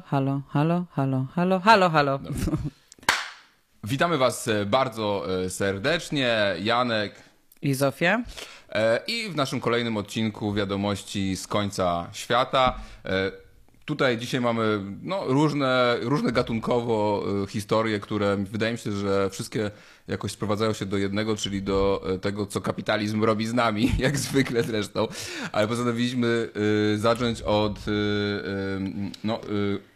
Halo, halo, halo, halo, halo, halo. Witamy Was e, bardzo e, serdecznie. Janek. I Zofia. E, I w naszym kolejnym odcinku wiadomości z końca świata. Tutaj dzisiaj mamy no, różne, różne gatunkowo historie, które wydaje mi się, że wszystkie jakoś sprowadzają się do jednego, czyli do e, tego, co kapitalizm robi z nami, jak zwykle zresztą. Ale postanowiliśmy y, zacząć od y, y, no,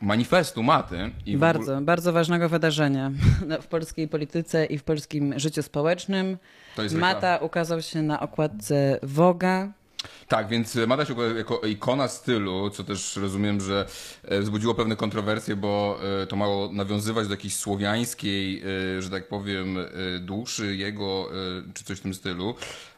manifestu Maty. I bardzo, ogóle... bardzo ważnego wydarzenia w polskiej polityce i w polskim życiu społecznym. Mata ukazał się na okładce Woga tak, więc Mada się jako ikona stylu, co też rozumiem, że e, wzbudziło pewne kontrowersje, bo e, to mało nawiązywać do jakiejś słowiańskiej, e, że tak powiem, duszy jego, czy coś w tym stylu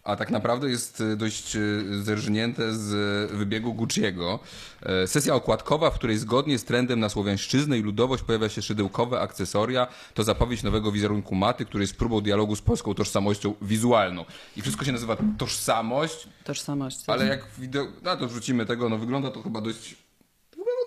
a tak naprawdę jest e, dość e, zerżnięte z wybiegu Gucci'ego. E, sesja okładkowa, w której zgodnie z trendem na słowiańszczyznę i ludowość pojawia się szydełkowe akcesoria, to zapowiedź nowego wizerunku Maty, który jest próbą dialogu z polską tożsamością wizualną. I wszystko się nazywa tożsamość. Tożsamość. Ale jak wideo, no to wrzucimy tego, no wygląda to chyba dość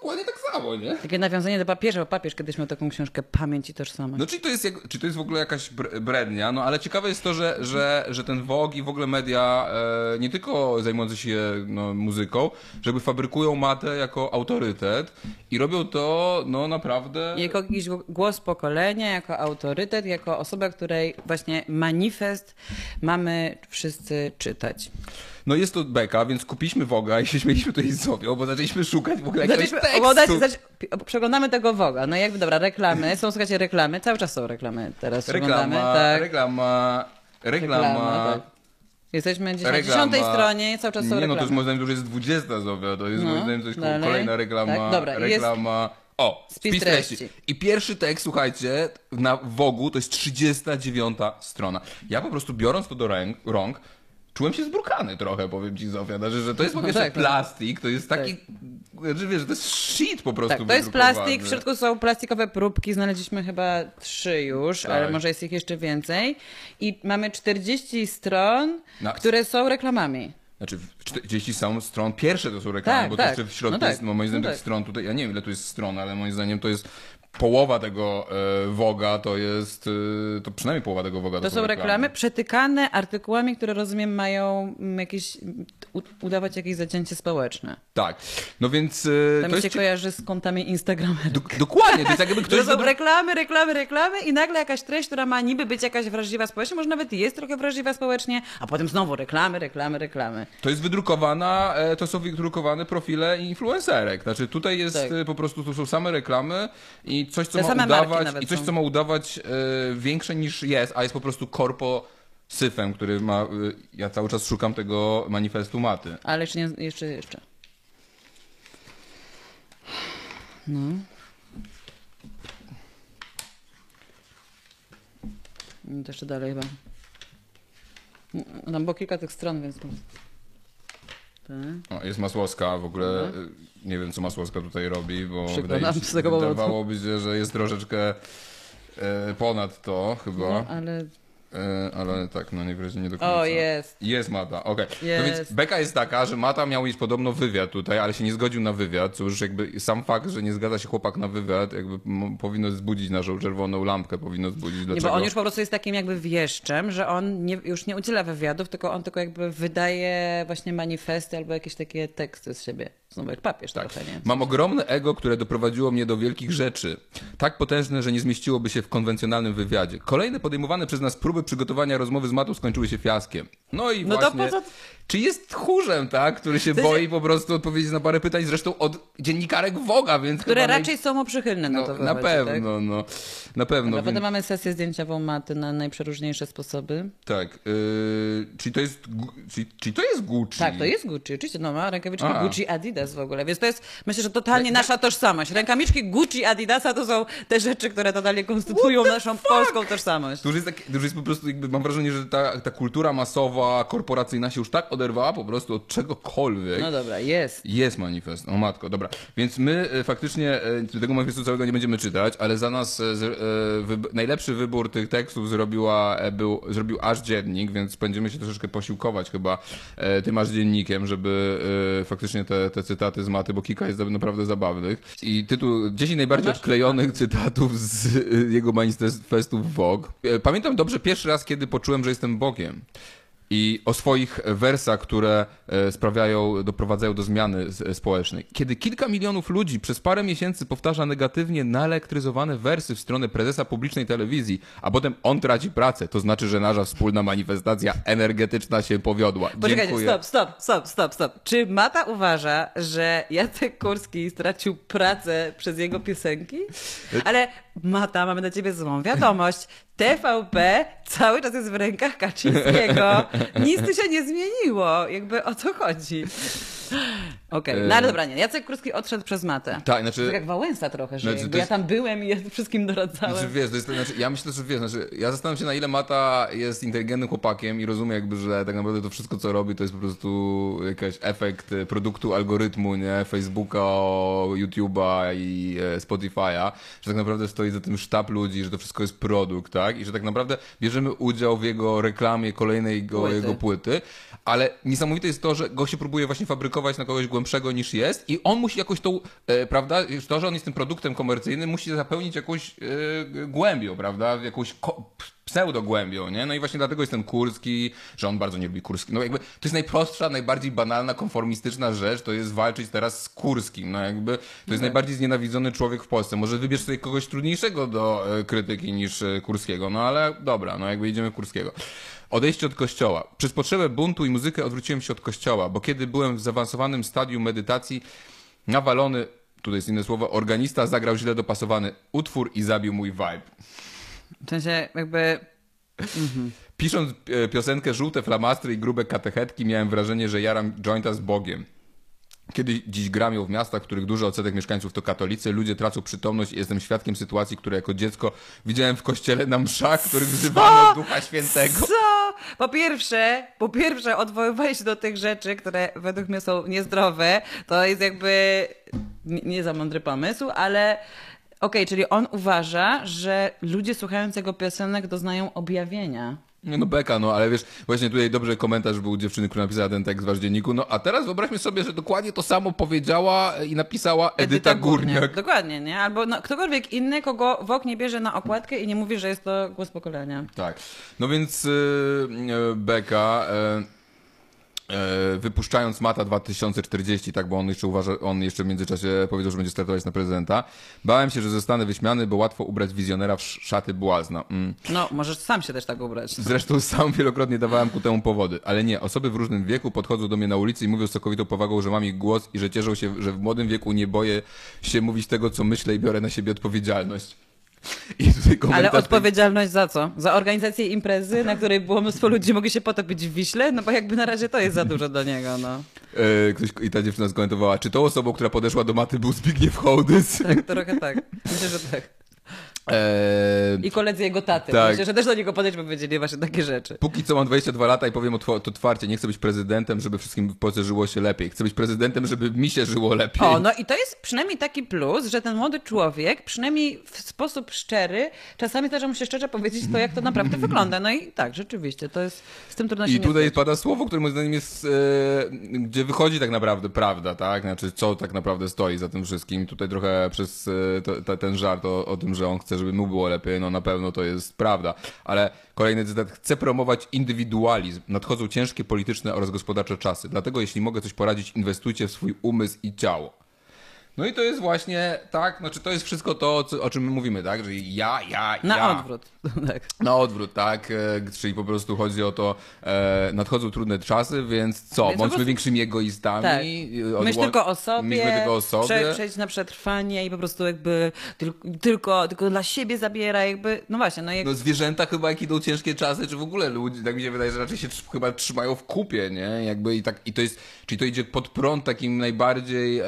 dokładnie tak samo, nie? Takie nawiązanie do papieża, bo papież kiedyś miał taką książkę Pamięć i Tożsamość. No czy to jest, czy to jest w ogóle jakaś brednia, no ale ciekawe jest to, że, że, że ten Vogue i w ogóle media, e, nie tylko zajmujące się no, muzyką, żeby fabrykują matę jako autorytet i robią to no naprawdę... Jako jakiś głos pokolenia, jako autorytet, jako osoba, której właśnie manifest mamy wszyscy czytać. No jest to beka, więc kupiliśmy Woga i się śmieliśmy tutaj z bo zaczęliśmy szukać w ogóle jakiegoś tekstu. Oglądać, przeglądamy tego Woga. No jakby, dobra, reklamy. Są, słuchajcie, reklamy. Cały czas są reklamy teraz. Reklama, tak. reklama, reklama. reklama tak. Jesteśmy dzisiaj reklama. na 10 stronie, cały czas są Nie, reklamy. no to jest moim zdaniem już jest 20 Zofia, to jest no, moim zdaniem coś kolejna reklama, tak? Dobra, reklama. Jest... O, spis, spis treści. treści. I pierwszy tekst, słuchajcie, na Wogu to jest 39 strona. Ja po prostu biorąc to do ręk, rąk, czułem się zbrukany trochę, powiem ci Zofia, znaczy, że to jest po no tak, no. plastik, to jest taki, tak. że wiesz, że to jest shit po prostu Tak, to jest plastik, w środku są plastikowe próbki, znaleźliśmy chyba trzy już, tak. ale może jest ich jeszcze więcej i mamy 40 stron, no. które są reklamami. Znaczy 40 są stron, pierwsze to są reklamy, tak, bo tak. to jeszcze w środku no tak. jest, no moim zdaniem no tych tak. stron tutaj, ja nie wiem ile tu jest stron, ale moim zdaniem to jest połowa tego e, Woga to jest, e, to przynajmniej połowa tego Woga to, to są reklamy. reklamy przetykane artykułami, które rozumiem mają jakieś, udawać jakieś zacięcie społeczne. Tak, no więc... E, to, się jest... kojarzy z kontami Instagrama. Do, dokładnie, to jest jakby ktoś... to są reklamy, reklamy, reklamy i nagle jakaś treść, która ma niby być jakaś wrażliwa społecznie, może nawet jest trochę wrażliwa społecznie, a potem znowu reklamy, reklamy, reklamy. To jest wydrukowana, to są wydrukowane profile influencerek, znaczy tutaj jest tak. po prostu, to są same reklamy i i coś, co ma udawać, i coś, co ma udawać e, większe niż jest, a jest po prostu korpo syfem, który ma. E, ja cały czas szukam tego manifestu maty. Ale jeszcze, nie, jeszcze, jeszcze. No. no. To jeszcze dalej chyba. Tam było kilka tych stron, więc. Tak. O, jest Masłowska, w ogóle mhm. nie wiem, co Masłowska tutaj robi, bo wydaje się, wydawałoby się, że jest troszeczkę e, ponad to chyba. No, ale E, ale tak, no najwyraźniej nie do końca. O, jest. Jest Mata, okej. Okay. No więc beka jest taka, że Mata miał mieć podobno wywiad tutaj, ale się nie zgodził na wywiad, co już jakby sam fakt, że nie zgadza się chłopak na wywiad, jakby powinno zbudzić naszą czerwoną lampkę, powinno zbudzić. Dlaczego? Nie, bo on już po prostu jest takim jakby wieszczem, że on nie, już nie udziela wywiadów, tylko on tylko jakby wydaje właśnie manifesty albo jakieś takie teksty z siebie. Znowu jak papież tak. trochę, nie? Mam ogromne ego, które doprowadziło mnie do wielkich rzeczy. Tak potężne, że nie zmieściłoby się w konwencjonalnym wywiadzie. Kolejne podejmowane przez nas próby przygotowania rozmowy z Matą skończyły się fiaskiem. No i no właśnie... To po co... Czy jest tchórzem, tak? Który się boi po prostu odpowiedzieć na parę pytań, zresztą od dziennikarek Woga, więc Które raczej naj... są przychylne na no, to Na pewno, tak? no. Na pewno. A potem mamy sesję zdjęciową Maty na najprzeróżniejsze sposoby. Tak. Yy, czyli to jest... Czyli, czyli, to jest Gucci? Tak, to jest Gucci. Oczywiście, no ma rękawiczki A. Gucci Adidas w ogóle, więc to jest, myślę, że totalnie nasza tożsamość. Rękawiczki Gucci Adidasa to są te rzeczy, które totalnie konstytuują naszą fuck? polską tożsamość. To już jest, tak, to już jest po prostu, jakby, mam wrażenie, że ta, ta kultura masowa korporacyjna się już tak oderwała po prostu od czegokolwiek. No dobra, jest. Jest manifest, o matko, dobra. Więc my e, faktycznie e, tego manifestu całego nie będziemy czytać, ale za nas e, najlepszy wybór tych tekstów zrobiła, był, zrobił aż dziennik, więc będziemy się troszeczkę posiłkować chyba tym aż dziennikiem, żeby faktycznie te, te cytaty z maty, bo kilka jest naprawdę zabawnych. I tytuł 10 najbardziej odklejonych cytatów z jego manifestu w Vogue. Pamiętam dobrze pierwszy raz, kiedy poczułem, że jestem Bogiem i o swoich wersach, które e, sprawiają, doprowadzają do zmiany e, społecznej. Kiedy kilka milionów ludzi przez parę miesięcy powtarza negatywnie naelektryzowane wersy w stronę prezesa publicznej telewizji, a potem on traci pracę, to znaczy, że nasza wspólna manifestacja energetyczna się powiodła. Poczekajcie, Dziękuję. stop, stop, stop, stop, stop. Czy Mata uważa, że Jacek Kurski stracił pracę przez jego piosenki? Ale Mata, mamy dla ciebie złą wiadomość. TVP cały czas jest w rękach Kaczyńskiego. Nic tu się nie zmieniło. Jakby o co chodzi? Okej, okay. no ale dobra, nie. Jacek Kurski odszedł przez matę. Tak, znaczy... Tak jak Wałęsa trochę, że znaczy, jest... ja tam byłem i ja wszystkim doradzałem. Znaczy, wiesz, to jest, znaczy, ja myślę, że wiesz, znaczy, ja zastanawiam się na ile Mata jest inteligentnym chłopakiem i rozumie jakby, że tak naprawdę to wszystko, co robi, to jest po prostu jakiś efekt produktu algorytmu, nie? Facebooka, YouTube'a i e, Spotify'a, że tak naprawdę stoi za tym sztab ludzi, że to wszystko jest produkt, tak? I że tak naprawdę bierzemy udział w jego reklamie kolejnej jego płyty. jego płyty, ale niesamowite jest to, że go się próbuje właśnie fabrykować na kogoś głębszego niż jest i on musi jakoś tą, e, prawda, to, że on jest tym produktem komercyjnym, musi zapełnić jakąś e, głębią, prawda, jakąś pseudo-głębią, nie? No i właśnie dlatego jest ten Kurski, że on bardzo nie lubi Kurski. No jakby to jest najprostsza, najbardziej banalna, konformistyczna rzecz, to jest walczyć teraz z Kurskim. No jakby to jest okay. najbardziej znienawidzony człowiek w Polsce. Może wybierz sobie kogoś trudniejszego do e, krytyki niż e, Kurskiego, no ale dobra, no jakby idziemy Kurskiego. Odejście od kościoła. Przez potrzebę buntu i muzykę odwróciłem się od kościoła, bo kiedy byłem w zaawansowanym stadium medytacji, nawalony, tutaj jest inne słowo, organista zagrał źle dopasowany utwór i zabił mój vibe. W sensie jakby... Mhm. Pisząc e, piosenkę Żółte flamastry i grube katechetki miałem wrażenie, że jaram jointa z Bogiem. Kiedy dziś gram ją w miastach, w których duży odsetek mieszkańców to katolicy, ludzie tracą przytomność i jestem świadkiem sytuacji, które jako dziecko widziałem w kościele na mszach, których wzywano Ducha Świętego. Co? Po pierwsze, po pierwsze odwoływanie się do tych rzeczy, które według mnie są niezdrowe, to jest jakby nie za mądry pomysł, ale okej, czyli on uważa, że ludzie słuchając jego piosenek doznają objawienia. Nie no beka, no ale wiesz, właśnie tutaj dobrze komentarz był dziewczyny, która napisała ten tekst w wasz dzienniku, no a teraz wyobraźmy sobie, że dokładnie to samo powiedziała i napisała Edyta, Edyta Górniak. Górniak. Dokładnie, nie? Albo no, ktokolwiek inny, kogo WOK nie bierze na okładkę i nie mówi, że jest to głos pokolenia. Tak, no więc yy, beka... Yy wypuszczając Mata 2040, tak, bo on jeszcze uważa, on jeszcze w międzyczasie powiedział, że będzie startować na prezydenta. Bałem się, że zostanę wyśmiany, bo łatwo ubrać wizjonera w szaty błazna. Mm. No, możesz sam się też tak ubrać. Zresztą sam wielokrotnie dawałem ku temu powody, ale nie, osoby w różnym wieku podchodzą do mnie na ulicy i mówią z całkowitą powagą, że mam ich głos i że cieszą się, że w młodym wieku nie boję się mówić tego, co myślę i biorę na siebie odpowiedzialność. Ale odpowiedzialność za co? Za organizację imprezy, na której było mnóstwo ludzi, mogli się potopić w Wiśle? No bo jakby na razie to jest za dużo do niego, no. E, ktoś, I ta dziewczyna skomentowała, czy tą osobą, która podeszła do maty był Zbigniew Hołdys? Tak, trochę tak. Myślę, że tak. Eee... I koledzy jego taty. Tak. Myślę, że też do niego podejść, powiedzieli właśnie takie rzeczy. Póki co mam 22 lata i powiem to otwarcie, nie chcę być prezydentem, żeby wszystkim w Polsce żyło się lepiej. Chcę być prezydentem, żeby mi się żyło lepiej. O, no i to jest przynajmniej taki plus, że ten młody człowiek, przynajmniej w sposób szczery, czasami zdarza mu się szczerze powiedzieć to, jak to naprawdę wygląda. No i tak, rzeczywiście, to jest, z tym trudno się I tutaj nie pada słowo, które moim zdaniem jest, e, gdzie wychodzi tak naprawdę prawda, tak? Znaczy, co tak naprawdę stoi za tym wszystkim. Tutaj trochę przez e, to, to, ten żart o, o tym, że on chce, żeby mu było lepiej, no na pewno to jest prawda. Ale kolejny cytat. Chcę promować indywidualizm. Nadchodzą ciężkie polityczne oraz gospodarcze czasy. Dlatego jeśli mogę coś poradzić, inwestujcie w swój umysł i ciało. No i to jest właśnie, tak, znaczy to jest wszystko to, o czym my mówimy, tak, że ja, ja, ja. Na odwrót. Tak. Na odwrót, tak, e, czyli po prostu chodzi o to, e, nadchodzą trudne czasy, więc co, więc bądźmy prostu... większymi egoistami. Tak. E, Myśl tylko o sobie, Myślmy tylko o sobie. Prze przejść na przetrwanie i po prostu jakby tylko, tylko, tylko dla siebie zabiera, jakby, no właśnie. No, jak... no zwierzęta chyba jak idą ciężkie czasy, czy w ogóle ludzie, tak mi się wydaje, że raczej się chyba trzymają w kupie, nie, jakby i tak, i to jest, czyli to idzie pod prąd takim najbardziej e,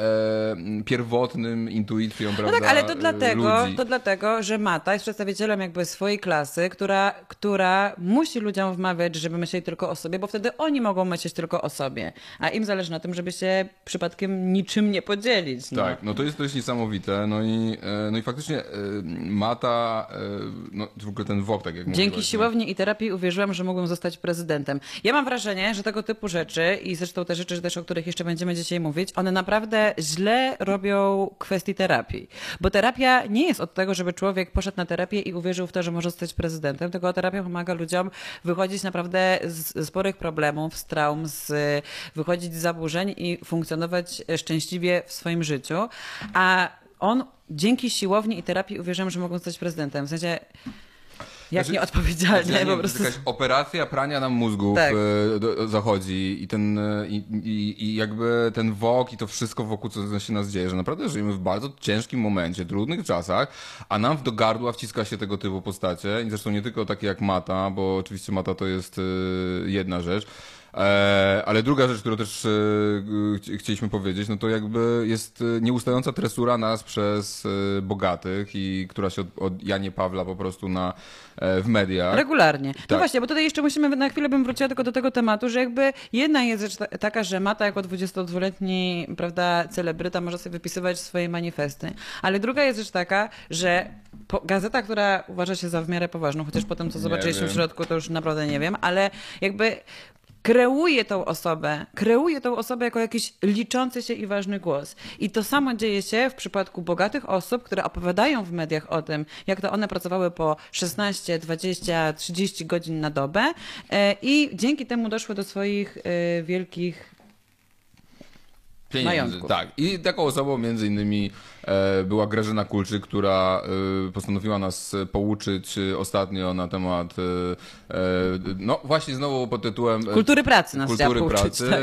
pierwotnym intuicją, No prawda, tak, ale to y, dlatego, ludzi. to dlatego, że Mata jest przedstawicielem jakby swojej klasy, która, która musi ludziom wmawiać, żeby myśleli tylko o sobie, bo wtedy oni mogą myśleć tylko o sobie, a im zależy na tym, żeby się przypadkiem niczym nie podzielić. No. Tak, no to jest, to jest niesamowite. No i, e, no i faktycznie e, Mata, e, no w ogóle ten WOK, tak jak Dzięki mówiłaś, no. siłowni i terapii uwierzyłam, że mogłem zostać prezydentem. Ja mam wrażenie, że tego typu rzeczy i zresztą te rzeczy też, o których jeszcze będziemy dzisiaj mówić, one naprawdę źle robią kwestii terapii. Bo terapia nie jest od tego, żeby człowiek poszedł na terapię i uwierzył w to, że może zostać prezydentem, tylko terapia pomaga ludziom wychodzić naprawdę z sporych problemów, z traum, z, wychodzić z zaburzeń i funkcjonować szczęśliwie w swoim życiu. A on dzięki siłowni i terapii uwierzyłem, że mogą zostać prezydentem. W sensie jak Znaczy, nieodpowiedzialnie Ja nie po prostu. Jakaś operacja prania nam mózgów Tak. e, zachodzi i ten e, i, i, i jakby ten wok i to wszystko wokół, co się nas dzieje, że naprawdę żyjemy w bardzo ciężkim momencie, trudnych czasach, a nam do gardła wciska się tego typu postacie i zresztą nie tylko takie jak Mata, bo oczywiście Mata to jest e, jedna rzecz, ale druga rzecz, którą też e, ch- chcieliśmy powiedzieć, no to jakby jest e, nieustająca tresura nas przez e, bogatych i która się od, od Janie Pawla po prostu na, e, w mediach. Regularnie. No Tak. właśnie, bo tutaj jeszcze musimy, na chwilę bym wróciła tylko do tego tematu, że jakby jedna jest rzecz ta- taka, że Mata jako 22-letni, prawda, celebryta może sobie wypisywać swoje manifesty, ale druga jest rzecz taka, że gazeta, która uważa się za w miarę poważną, chociaż po tym, co zobaczyliśmy w środku, to już naprawdę nie wiem, ale jakby kreuje tą osobę, kreuje tą osobę jako jakiś liczący się i ważny głos. I to samo dzieje się w przypadku bogatych osób, które opowiadają w mediach o tym, jak to one pracowały po 16, 20, 30 godzin na dobę e, i dzięki temu doszły do swoich e, wielkich Pieniędzy, tak. I taką osobą między innymi e, była Grażyna Kulczyk, która e, postanowiła nas pouczyć e, ostatnio na temat, no właśnie znowu pod tytułem... kultury pracy nas Kultury pouczyć. pracy. Tak.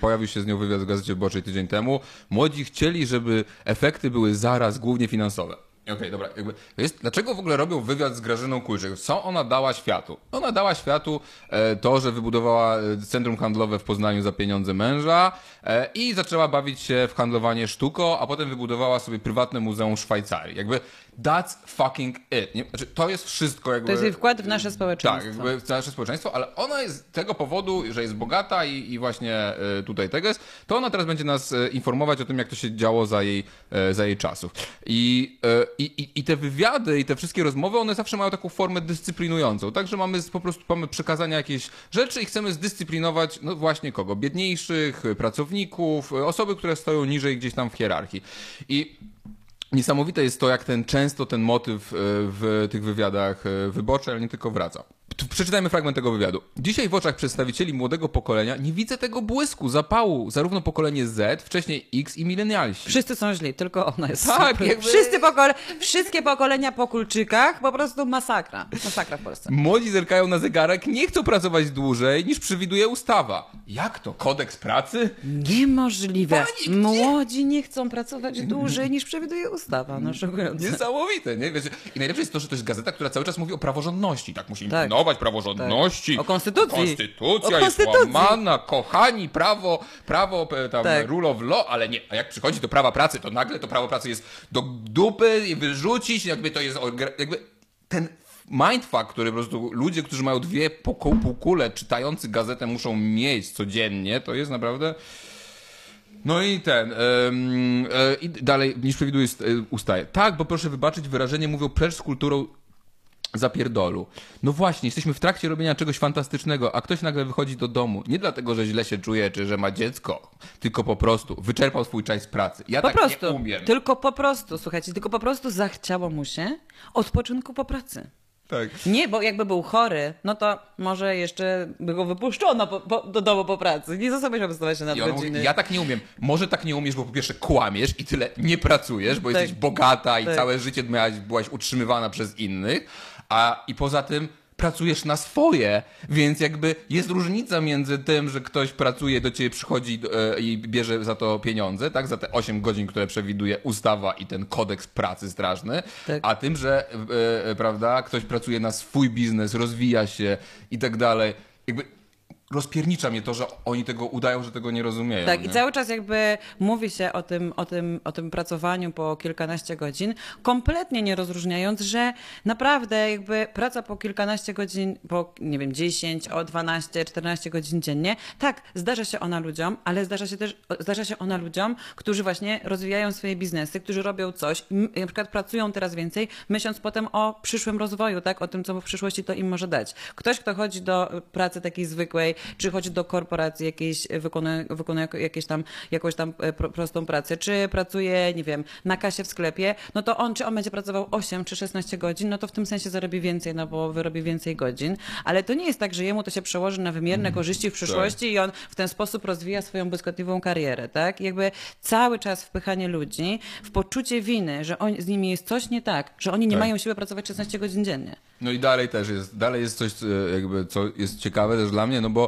Pojawił się z nią wywiad w Gazecie Wyborczej tydzień temu. Młodzi chcieli, żeby efekty były zaraz, głównie finansowe. Okej, dobra. Jakby jest, dlaczego w ogóle robią wywiad z Grażyną Kulczyk? Co ona dała światu? Ona dała światu e, to, że wybudowała e, centrum handlowe w Poznaniu za pieniądze męża e, i zaczęła bawić się w handlowanie sztuką, a potem wybudowała sobie prywatne muzeum w Szwajcarii. Jakby that's fucking it. Nie? Znaczy, to jest wszystko jakby... To jest jej wkład w nasze Tak, społeczeństwo. jakby w nasze społeczeństwo, ale ona jest z tego powodu, że jest bogata i, i właśnie y, tutaj tego jest, to ona teraz będzie nas y, informować o tym, jak to się działo za jej, y, za jej czasów. I, i, i- te wywiady i te wszystkie rozmowy, one zawsze mają taką formę dyscyplinującą, tak, że mamy po prostu mamy przekazania jakieś rzeczy i chcemy zdyscyplinować, no właśnie kogo? Biedniejszych, pracowników, osoby, które stoją niżej gdzieś tam w hierarchii. I Niesamowite jest to, jak ten często ten motyw e, w tych wywiadach e, wyborczych, ale nie tylko wraca. Przeczytajmy fragment tego wywiadu. Dzisiaj w oczach przedstawicieli młodego pokolenia nie widzę tego błysku, zapału, zarówno pokolenie Z, wcześniej X i milenialsi. Wszyscy są źli, tylko ona jest Tak, super. jakby- Wszyscy pokole... Wszystkie pokolenia po kulczykach, po prostu masakra. Masakra w Polsce. Młodzi zerkają na zegarek, nie chcą pracować dłużej niż przewiduje ustawa. Jak to? Kodeks pracy? Niemożliwe. Pani, gdzie? Młodzi nie chcą pracować dłużej niż przewiduje ustawa. No szokujące. Niesamowite, nie? Wiecie, I najlepsze jest to, że to jest gazeta, która cały czas mówi o praworządności. Tak, musimy Tak. pilnować praworządności. Tak. O konstytucji. Konstytucja O jest konstytucji. łamana, kochani, prawo, prawo e, tam Tak. rule of law, ale nie. A jak przychodzi do prawa pracy, to nagle to prawo pracy jest do dupy i wyrzucić, jakby to jest, jakby ten mindfuck, który po prostu ludzie, którzy mają dwie pół- półkule czytający gazetę muszą mieć codziennie, to jest naprawdę... No i ten, em, e, i dalej, niż przewiduje e, ustaje. Tak, bo proszę wybaczyć, wyrażenie mówią precz z kulturą zapierdolu. No właśnie, jesteśmy w trakcie robienia czegoś fantastycznego, a ktoś nagle wychodzi do domu. Nie dlatego, że źle się czuje, czy że ma dziecko, tylko po prostu wyczerpał swój czas pracy. Ja Po tak prostu. nie umiem. Tylko po prostu, słuchajcie, tylko po prostu zachciało mu się odpoczynku po pracy. Tak. Nie, bo jakby był chory, no to może jeszcze by go wypuszczono po, po, do domu po pracy. Nie został musiał wystawać się na godziny. ja tak nie umiem. Może tak nie umiesz, bo po pierwsze kłamiesz i tyle nie pracujesz, bo Tak. jesteś bogata i Tak. całe życie miałaś, byłaś utrzymywana przez innych, a i poza tym pracujesz na swoje, więc jakby jest różnica między tym, że ktoś pracuje, do ciebie przychodzi e, i bierze za to pieniądze, tak, za te 8 godzin, które przewiduje ustawa i ten kodeks pracy straszny, Tak. a tym, że e, e, prawda, ktoś pracuje na swój biznes, rozwija się i tak dalej. Jakby rozpiernicza mnie to, że oni tego udają, że tego nie rozumieją. Tak, nie? i cały czas jakby mówi się o tym, o, tym, o tym pracowaniu po kilkanaście godzin, kompletnie nie rozróżniając, że naprawdę jakby praca po kilkanaście godzin, po nie wiem, 10, o 12, 14 godzin dziennie, tak, zdarza się ona ludziom, ale zdarza się też, zdarza się ona ludziom, którzy właśnie rozwijają swoje biznesy, którzy robią coś, na przykład pracują teraz więcej, myśląc potem o przyszłym rozwoju, tak, o tym, co w przyszłości to im może dać. Ktoś, kto chodzi do pracy takiej zwykłej, czy chodzi do korporacji jakiejś, e, wykonuje, wykonuje jakieś tam, jakąś tam e, pro, prostą pracę, czy pracuje, nie wiem, na kasie w sklepie, no to on, czy on będzie pracował 8 czy 16 godzin, no to w tym sensie zarobi więcej, no bo wyrobi więcej godzin, ale to nie jest tak, że jemu to się przełoży na wymierne korzyści w przyszłości i on w ten sposób rozwija swoją błyskotliwą karierę, tak? Jakby cały czas wpychanie ludzi w poczucie winy, że on, z nimi jest coś nie tak, że oni nie Tak. mają siły pracować 16 godzin dziennie. No i dalej też jest, dalej jest coś, e, jakby, co jest ciekawe też dla mnie, no bo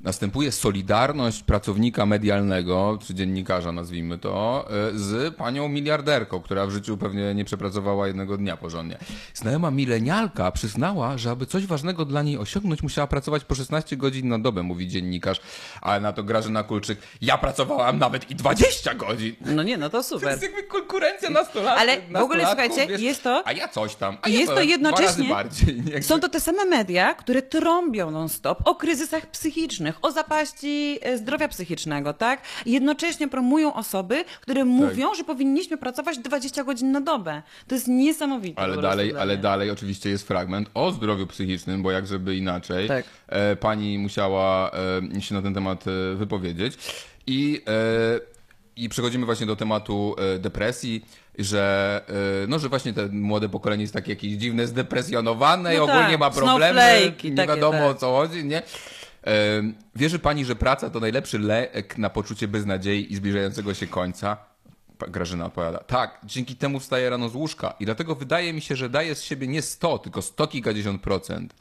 następuje solidarność pracownika medialnego, czy dziennikarza nazwijmy to, e, z panią miliarderką, która w życiu pewnie nie przepracowała jednego dnia porządnie. Znajoma milenialka przyznała, że aby coś ważnego dla niej osiągnąć, musiała pracować po 16 godzin na dobę, mówi dziennikarz, ale na to Grażyna Kulczyk, ja pracowałam nawet i 20 godzin. No nie, no to To super. jest jakby konkurencja nastolatków. Ale w ogóle, słuchajcie, jest to- A ja coś tam. A I ja jest to jednocześnie- bardziej. Są to te same media, które trąbią non-stop o kryzysach psychicznych, o zapaści e, zdrowia psychicznego, tak? I jednocześnie promują osoby, które mówią, że powinniśmy pracować 20 godzin na dobę. To jest niesamowite. Ale dalej, ale dalej oczywiście jest fragment o zdrowiu psychicznym, bo jak żeby inaczej. Tak. E, pani musiała e, się na ten temat e, wypowiedzieć. I, e, I przechodzimy właśnie do tematu e, depresji, że, no, że właśnie te młode pokolenie jest takie jakieś dziwne, zdepresjonowane i No ogólnie tak, ma problemy, nie takie, wiadomo tak. o co chodzi, nie? Wierzy pani, że praca to najlepszy lek na poczucie beznadziei i zbliżającego się końca? Grażyna odpowiada. Tak, dzięki temu wstaję rano z łóżka i dlatego wydaje mi się, że daję z siebie nie 100, tylko 100 kilkadziesiąt procent.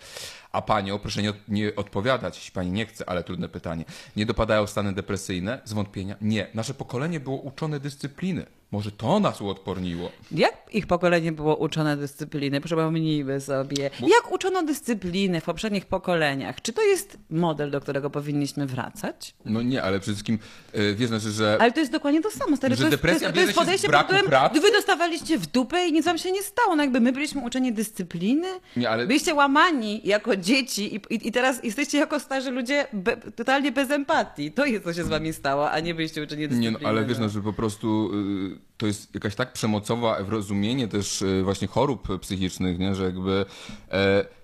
A panią, proszę nie, nie odpowiadać, jeśli pani nie chce, ale trudne pytanie. Nie dopadają stany depresyjne, zwątpienia? Nie. Nasze pokolenie było uczone dyscypliny. Może to nas uodporniło. Jak ich pokolenie było uczone dyscypliny? Przypomnijmy sobie. Jak uczono dyscypliny w poprzednich pokoleniach? Czy to jest model, do którego powinniśmy wracać? No nie, ale przede wszystkim, yy, wiesz, znaczy, że... Ale to jest dokładnie to samo. Stary. Że to jest, depresja to jest, to jest podejście, pod braku którym pracy? wy dostawaliście w dupę i nic wam się nie stało. No jakby my byliśmy uczeni dyscypliny, Nie, ale- byliście łamani jako dzieci i, i, teraz jesteście jako starzy ludzie be, totalnie bez empatii. To jest, co się z wami stało, a nie byliście uczeni dyscypliny. Nie, no, ale wiesz, no, że po prostu y, to jest jakaś tak przemocowa rozumienie też y, właśnie chorób psychicznych, nie? że jakby y,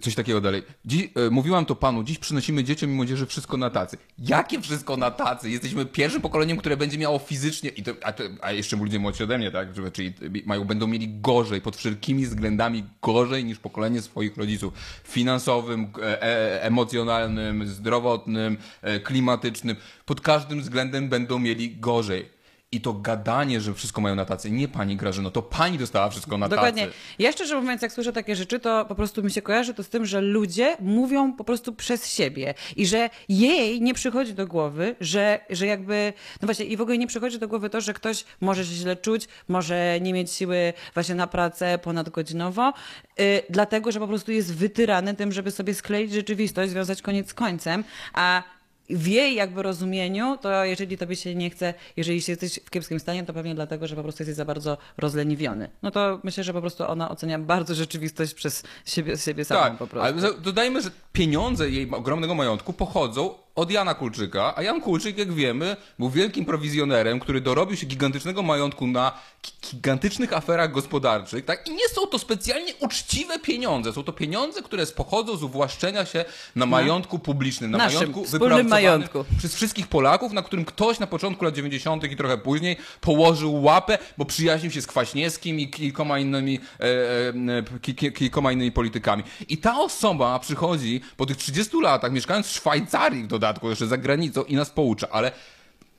coś takiego dalej. Dziś, e, mówiłam to panu, dziś przynosimy dzieciom i młodzieży wszystko na tacy. Jakie wszystko na tacy? Jesteśmy pierwszym pokoleniem, które będzie miało fizycznie, i to, a, to, a jeszcze ludzie młodsi ode mnie, tak? Czyli mają, będą mieli gorzej, pod wszelkimi względami gorzej niż pokolenie swoich rodziców. Finansowym, e, e, emocjonalnym, zdrowotnym, e, klimatycznym. Pod każdym względem będą mieli gorzej. I to gadanie, że wszystko mają na tacy. Nie pani Grażyno, to pani dostała wszystko na Dokładnie. tacy. Ja szczerze mówiąc, jak słyszę takie rzeczy, to po prostu mi się kojarzy to z tym, że ludzie mówią po prostu przez siebie i że jej nie przychodzi do głowy, że, że jakby, no właśnie, i w ogóle nie przychodzi do głowy to, że ktoś może się źle czuć, może nie mieć siły właśnie na pracę ponadgodzinową, yy, dlatego, że po prostu jest wytyrany tym, żeby sobie skleić rzeczywistość, związać koniec z końcem, a w jej jakby rozumieniu, to jeżeli tobie się nie chce, jeżeli się jesteś w kiepskim stanie, to pewnie dlatego, że po prostu jesteś za bardzo rozleniwiony. No to myślę, że po prostu ona ocenia bardzo rzeczywistość przez siebie, siebie samą Tak, po prostu. ale dodajmy, że pieniądze jej ogromnego majątku pochodzą od Jana Kulczyka, a Jan Kulczyk, jak wiemy, był wielkim prowizjonerem, który dorobił się gigantycznego majątku na gi- gigantycznych aferach gospodarczych, tak? I nie są to specjalnie uczciwe pieniądze, są to pieniądze, które pochodzą z uwłaszczenia się na majątku publicznym, na Naszym majątku wspólnym majątku. przez wszystkich Polaków, na którym ktoś na początku lat 90. i trochę później położył łapę, bo przyjaźnił się z Kwaśniewskim i kilkoma innymi, e, e, ki, ki, kilkoma innymi politykami. I ta osoba przychodzi po tych 30 latach, mieszkając w Szwajcarii w dodatku, jeszcze za granicą i nas poucza, ale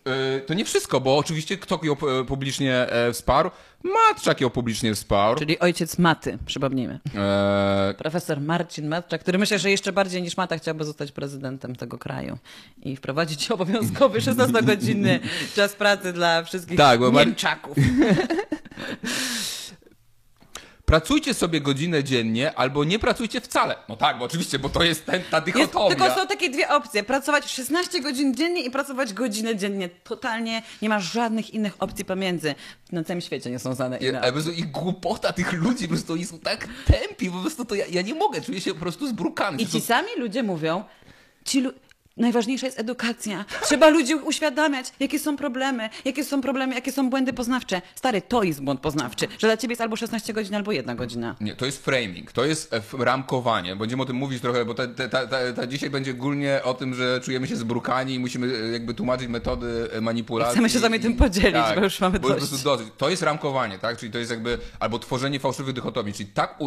e, to nie wszystko, bo oczywiście kto ją e, publicznie e, wsparł? Matczak ją publicznie wsparł. Czyli ojciec Maty, przypomnijmy. E, Profesor Marcin Matczak, który myślę, że jeszcze bardziej niż Mata chciałby zostać prezydentem tego kraju i wprowadzić obowiązkowy 16-godzinny czas pracy dla wszystkich Tak, bo Mar- Niemczaków. pracujcie sobie godzinę dziennie, albo nie pracujcie wcale. No tak, bo oczywiście, bo to jest ten, ta Jest, dychotomia. tylko są takie dwie opcje. Pracować 16 godzin dziennie i pracować godzinę dziennie. Totalnie nie ma żadnych innych opcji pomiędzy. Na całym świecie nie są znane inne ale ich głupota tych ludzi, po prostu oni są tak tępi, po prostu to ja, ja nie mogę, czuję się po prostu zbrukany. I ci sami ludzie mówią, ci lu- najważniejsza jest edukacja. Trzeba ludzi uświadamiać, jakie są problemy, jakie są problemy, jakie są błędy poznawcze. Stary, to jest błąd poznawczy, że dla ciebie jest albo 16 godzin, albo jedna godzina. Nie, to jest framing, to jest e, ramkowanie. Będziemy o tym mówić trochę, bo ta, ta, ta, ta, dzisiaj będzie ogólnie o tym, że czujemy się zbrukani i musimy e, jakby tłumaczyć metody e, manipulacji. Chcemy się i- tym podzielić, tak, bo już mamy bo dość. dosyć. To jest ramkowanie, tak? Czyli to jest jakby albo tworzenie fałszywych dychotomii, czyli tak,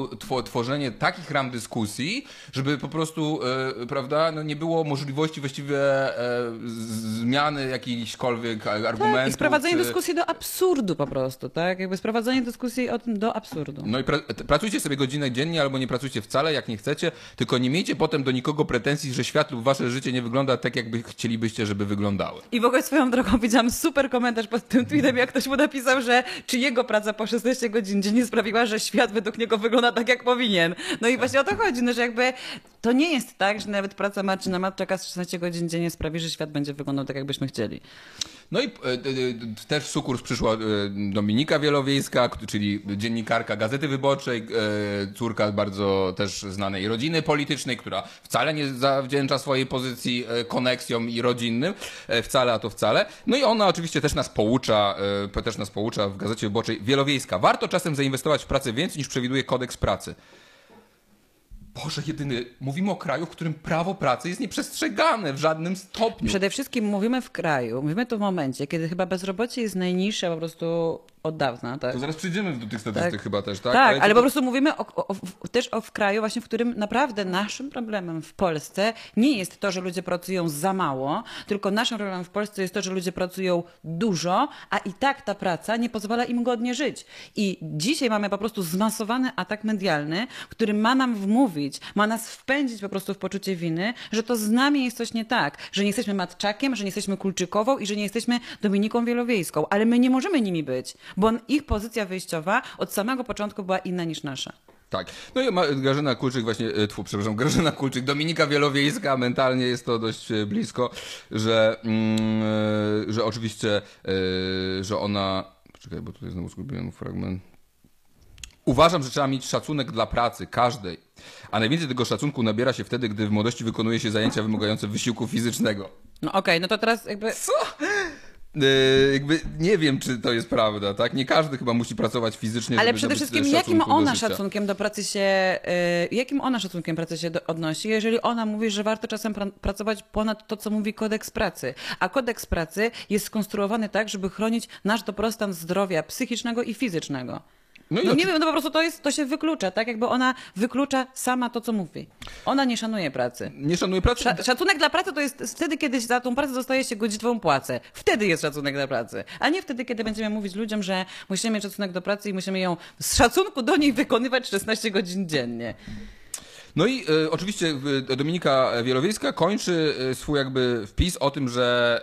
tworzenie takich ram dyskusji, żeby po prostu, e, prawda, no nie było możliwości właściwie e, zmiany jakichkolwiek argumentów. Tak, i sprowadzenie czy- dyskusji do absurdu po prostu, tak? Jakby sprowadzenie dyskusji o tym do absurdu. No i pra pracujcie sobie godzinę dziennie albo nie pracujcie wcale, jak nie chcecie, tylko nie miejcie potem do nikogo pretensji, że świat lub wasze życie nie wygląda tak, jakby chcielibyście, żeby wyglądały. I w ogóle swoją drogą widziałam super komentarz pod tym tweetem, jak ktoś mu napisał, że czy jego praca po 16 godzin dziennie sprawiła, że świat według niego wygląda tak, jak powinien. No i właśnie o to chodzi, no, że jakby to nie jest tak, że nawet praca Marcina Matczaka z 16 godzin dziennie sprawi, że świat będzie wyglądał tak, jakbyśmy chcieli. No i e, e, e, też w sukurs przyszła Dominika Wielowiejska, czyli dziennikarka Gazety Wyborczej, córka bardzo też znanej rodziny politycznej, która wcale nie zawdzięcza swojej pozycji koneksjom i rodzinnym, wcale, a to wcale. No i ona oczywiście też nas poucza, też nas poucza w Gazecie Wyborczej Wielowiejska. Warto czasem zainwestować w pracę więcej niż przewiduje kodeks pracy. Boże, jedyny, mówimy o kraju, w którym prawo pracy jest nieprzestrzegane w żadnym stopniu. Przede wszystkim mówimy w kraju, mówimy tu w momencie, kiedy chyba bezrobocie jest najniższe po prostu od dawna, tak? To zaraz przejdziemy do tych statystyk Tak. chyba też, tak? Tak, ale, to- po prostu mówimy o, o, o, też o w kraju właśnie, w którym naprawdę naszym problemem w Polsce nie jest to, że ludzie pracują za mało, tylko naszym problemem w Polsce jest to, że ludzie pracują dużo, a i tak ta praca nie pozwala im godnie żyć. I dzisiaj mamy po prostu zmasowany atak medialny, który ma nam wmówić, ma nas wpędzić po prostu w poczucie winy, że to z nami jest coś nie tak, że nie jesteśmy Matczakiem, że nie jesteśmy Kulczykową i że nie jesteśmy Dominiką Wielowiejską, ale my nie możemy nimi być, bo ich pozycja wyjściowa od samego początku była inna niż nasza. Tak. No i Grażyna Kulczyk właśnie, e, tfu, przepraszam, Grażyna Kulczyk, Dominika Wielowiejska, mentalnie jest to dość e, blisko, że, mm, e, że oczywiście, że ona, czekaj, bo tutaj znowu zgubiłem fragment. Uważam, że trzeba mieć szacunek dla pracy, każdej. A najwięcej tego szacunku nabiera się wtedy, gdy w młodości wykonuje się zajęcia wymagające wysiłku fizycznego. No okej, no to teraz jakby... Co? E, jakby nie wiem, czy to jest prawda, tak? Nie każdy chyba musi pracować fizycznie, Ale przede wszystkim, jakim ona szacunkiem do pracy się, y, jakim ona szacunkiem pracy się do, odnosi, jeżeli ona mówi, że warto czasem pra, pracować ponad to, co mówi kodeks pracy. A kodeks pracy jest skonstruowany tak, żeby chronić nasz dobrostan zdrowia psychicznego i fizycznego. No i No nie wiem, no po prostu to, jest, to się wyklucza, tak? Jakby ona wyklucza sama to, co mówi. Ona nie szanuje pracy. Nie szanuje pracy? Sza- Szacunek dla pracy to jest wtedy, kiedy za tą pracę dostaje się godzinową płacę. Wtedy jest szacunek dla pracy. A nie wtedy, kiedy będziemy mówić ludziom, że musimy mieć szacunek do pracy i musimy ją z szacunku do niej wykonywać 16 godzin dziennie. No i e, oczywiście Dominika Wielowiejska kończy e, swój jakby wpis o tym, że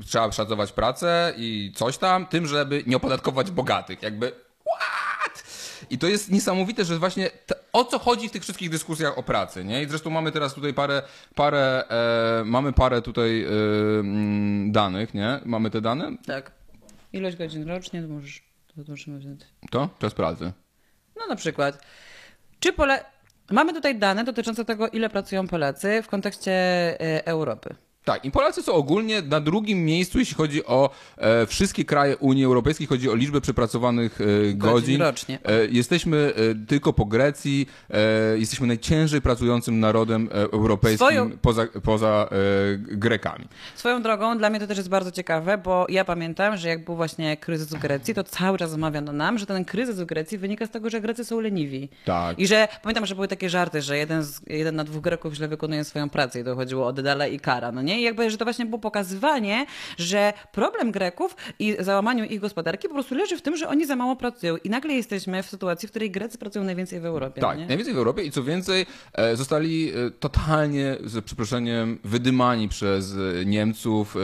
e, trzeba szacować pracę i coś tam, tym, żeby nie opodatkować bogatych. Jakby what? I to jest niesamowite, że właśnie t- o co chodzi w tych wszystkich dyskusjach o pracy, nie? I zresztą mamy teraz tutaj parę, parę e, mamy parę tutaj e, mm, danych, nie? Mamy te dane? Tak. Ilość godzin rocznie, to możesz, to możemy wziąć. To? Czas pracy. No na przykład, czy pole... Mamy tutaj dane dotyczące tego, ile pracują Polacy w kontekście e, Europy. Tak, i Polacy są ogólnie na drugim miejscu, jeśli chodzi o e, wszystkie kraje Unii Europejskiej, chodzi o liczbę przepracowanych e, godzin. rocznie. E, jesteśmy e, tylko po Grecji, e, jesteśmy najciężej pracującym narodem e, europejskim Swoją- poza, poza Grekami. Swoją drogą, dla mnie to też jest bardzo ciekawe, bo ja pamiętam, że jak był właśnie kryzys w Grecji, to cały czas omawiano nam, że ten kryzys w Grecji wynika z tego, że Grecy są leniwi. Tak. I że pamiętam, że były takie żarty, że jeden, z, jeden na dwóch Greków źle wykonuje swoją pracę i dochodziło o Dedala i Kara, no nie? Nie? I jakby, że to właśnie było pokazywanie, że problem Greków i załamaniu ich gospodarki po prostu leży w tym, że oni za mało pracują. I nagle jesteśmy w sytuacji, w której Grecy pracują najwięcej w Europie. Tak, nie? najwięcej w Europie i co więcej, e, zostali e, totalnie, z przeproszeniem, wydymani przez e, Niemców.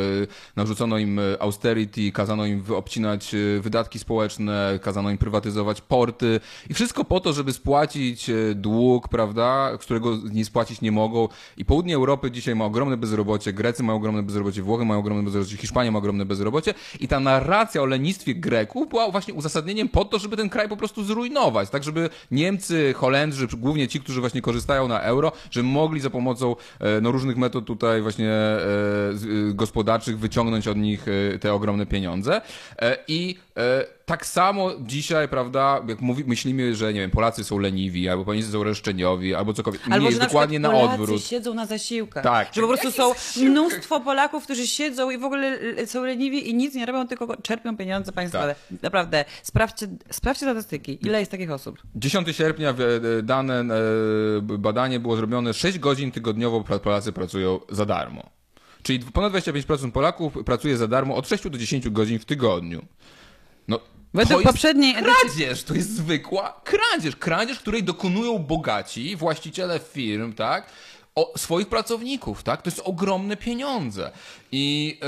Narzucono im austerity, kazano im obcinać wydatki społeczne, kazano im prywatyzować porty i wszystko po to, żeby spłacić dług, prawda, którego nie spłacić nie mogą. I południe Europy dzisiaj ma ogromne bezrobocie, Grecy mają ogromne bezrobocie, Włochy mają ogromne bezrobocie, Hiszpania ma ogromne bezrobocie i ta narracja o lenistwie Greków była właśnie uzasadnieniem po to, żeby ten kraj po prostu zrujnować, tak żeby Niemcy, Holendrzy, głównie ci, którzy właśnie korzystają na euro, że mogli za pomocą e, no, różnych metod tutaj właśnie e, e, gospodarczych wyciągnąć od nich te ogromne pieniądze. I tak samo dzisiaj, prawda, jak mówi, myślimy, że nie wiem, Polacy są leniwi, albo Polacy są roszczeniowi, albo cokolwiek. Albo nie, że jest na dokładnie na odwrót. siedzą na zasiłkach. Tak. Że po prostu są zasiłkach? mnóstwo Polaków, którzy siedzą i w ogóle są leniwi i nic nie robią, tylko czerpią pieniądze państwowe. Tak. Naprawdę. Sprawdźcie, sprawdźcie statystyki. Ile jest takich osób? 10 sierpnia e, dane, e, badanie było zrobione 6 godzin tygodniowo Polacy pracują za darmo. Czyli ponad 25% Polaków pracuje za darmo od 6 do 10 godzin w tygodniu. Według to jest poprzedniej edycji- kradzież, to jest zwykła kradzież. Kradzież, której dokonują bogaci, właściciele firm, tak? O swoich pracowników, tak? To jest ogromne pieniądze. I e,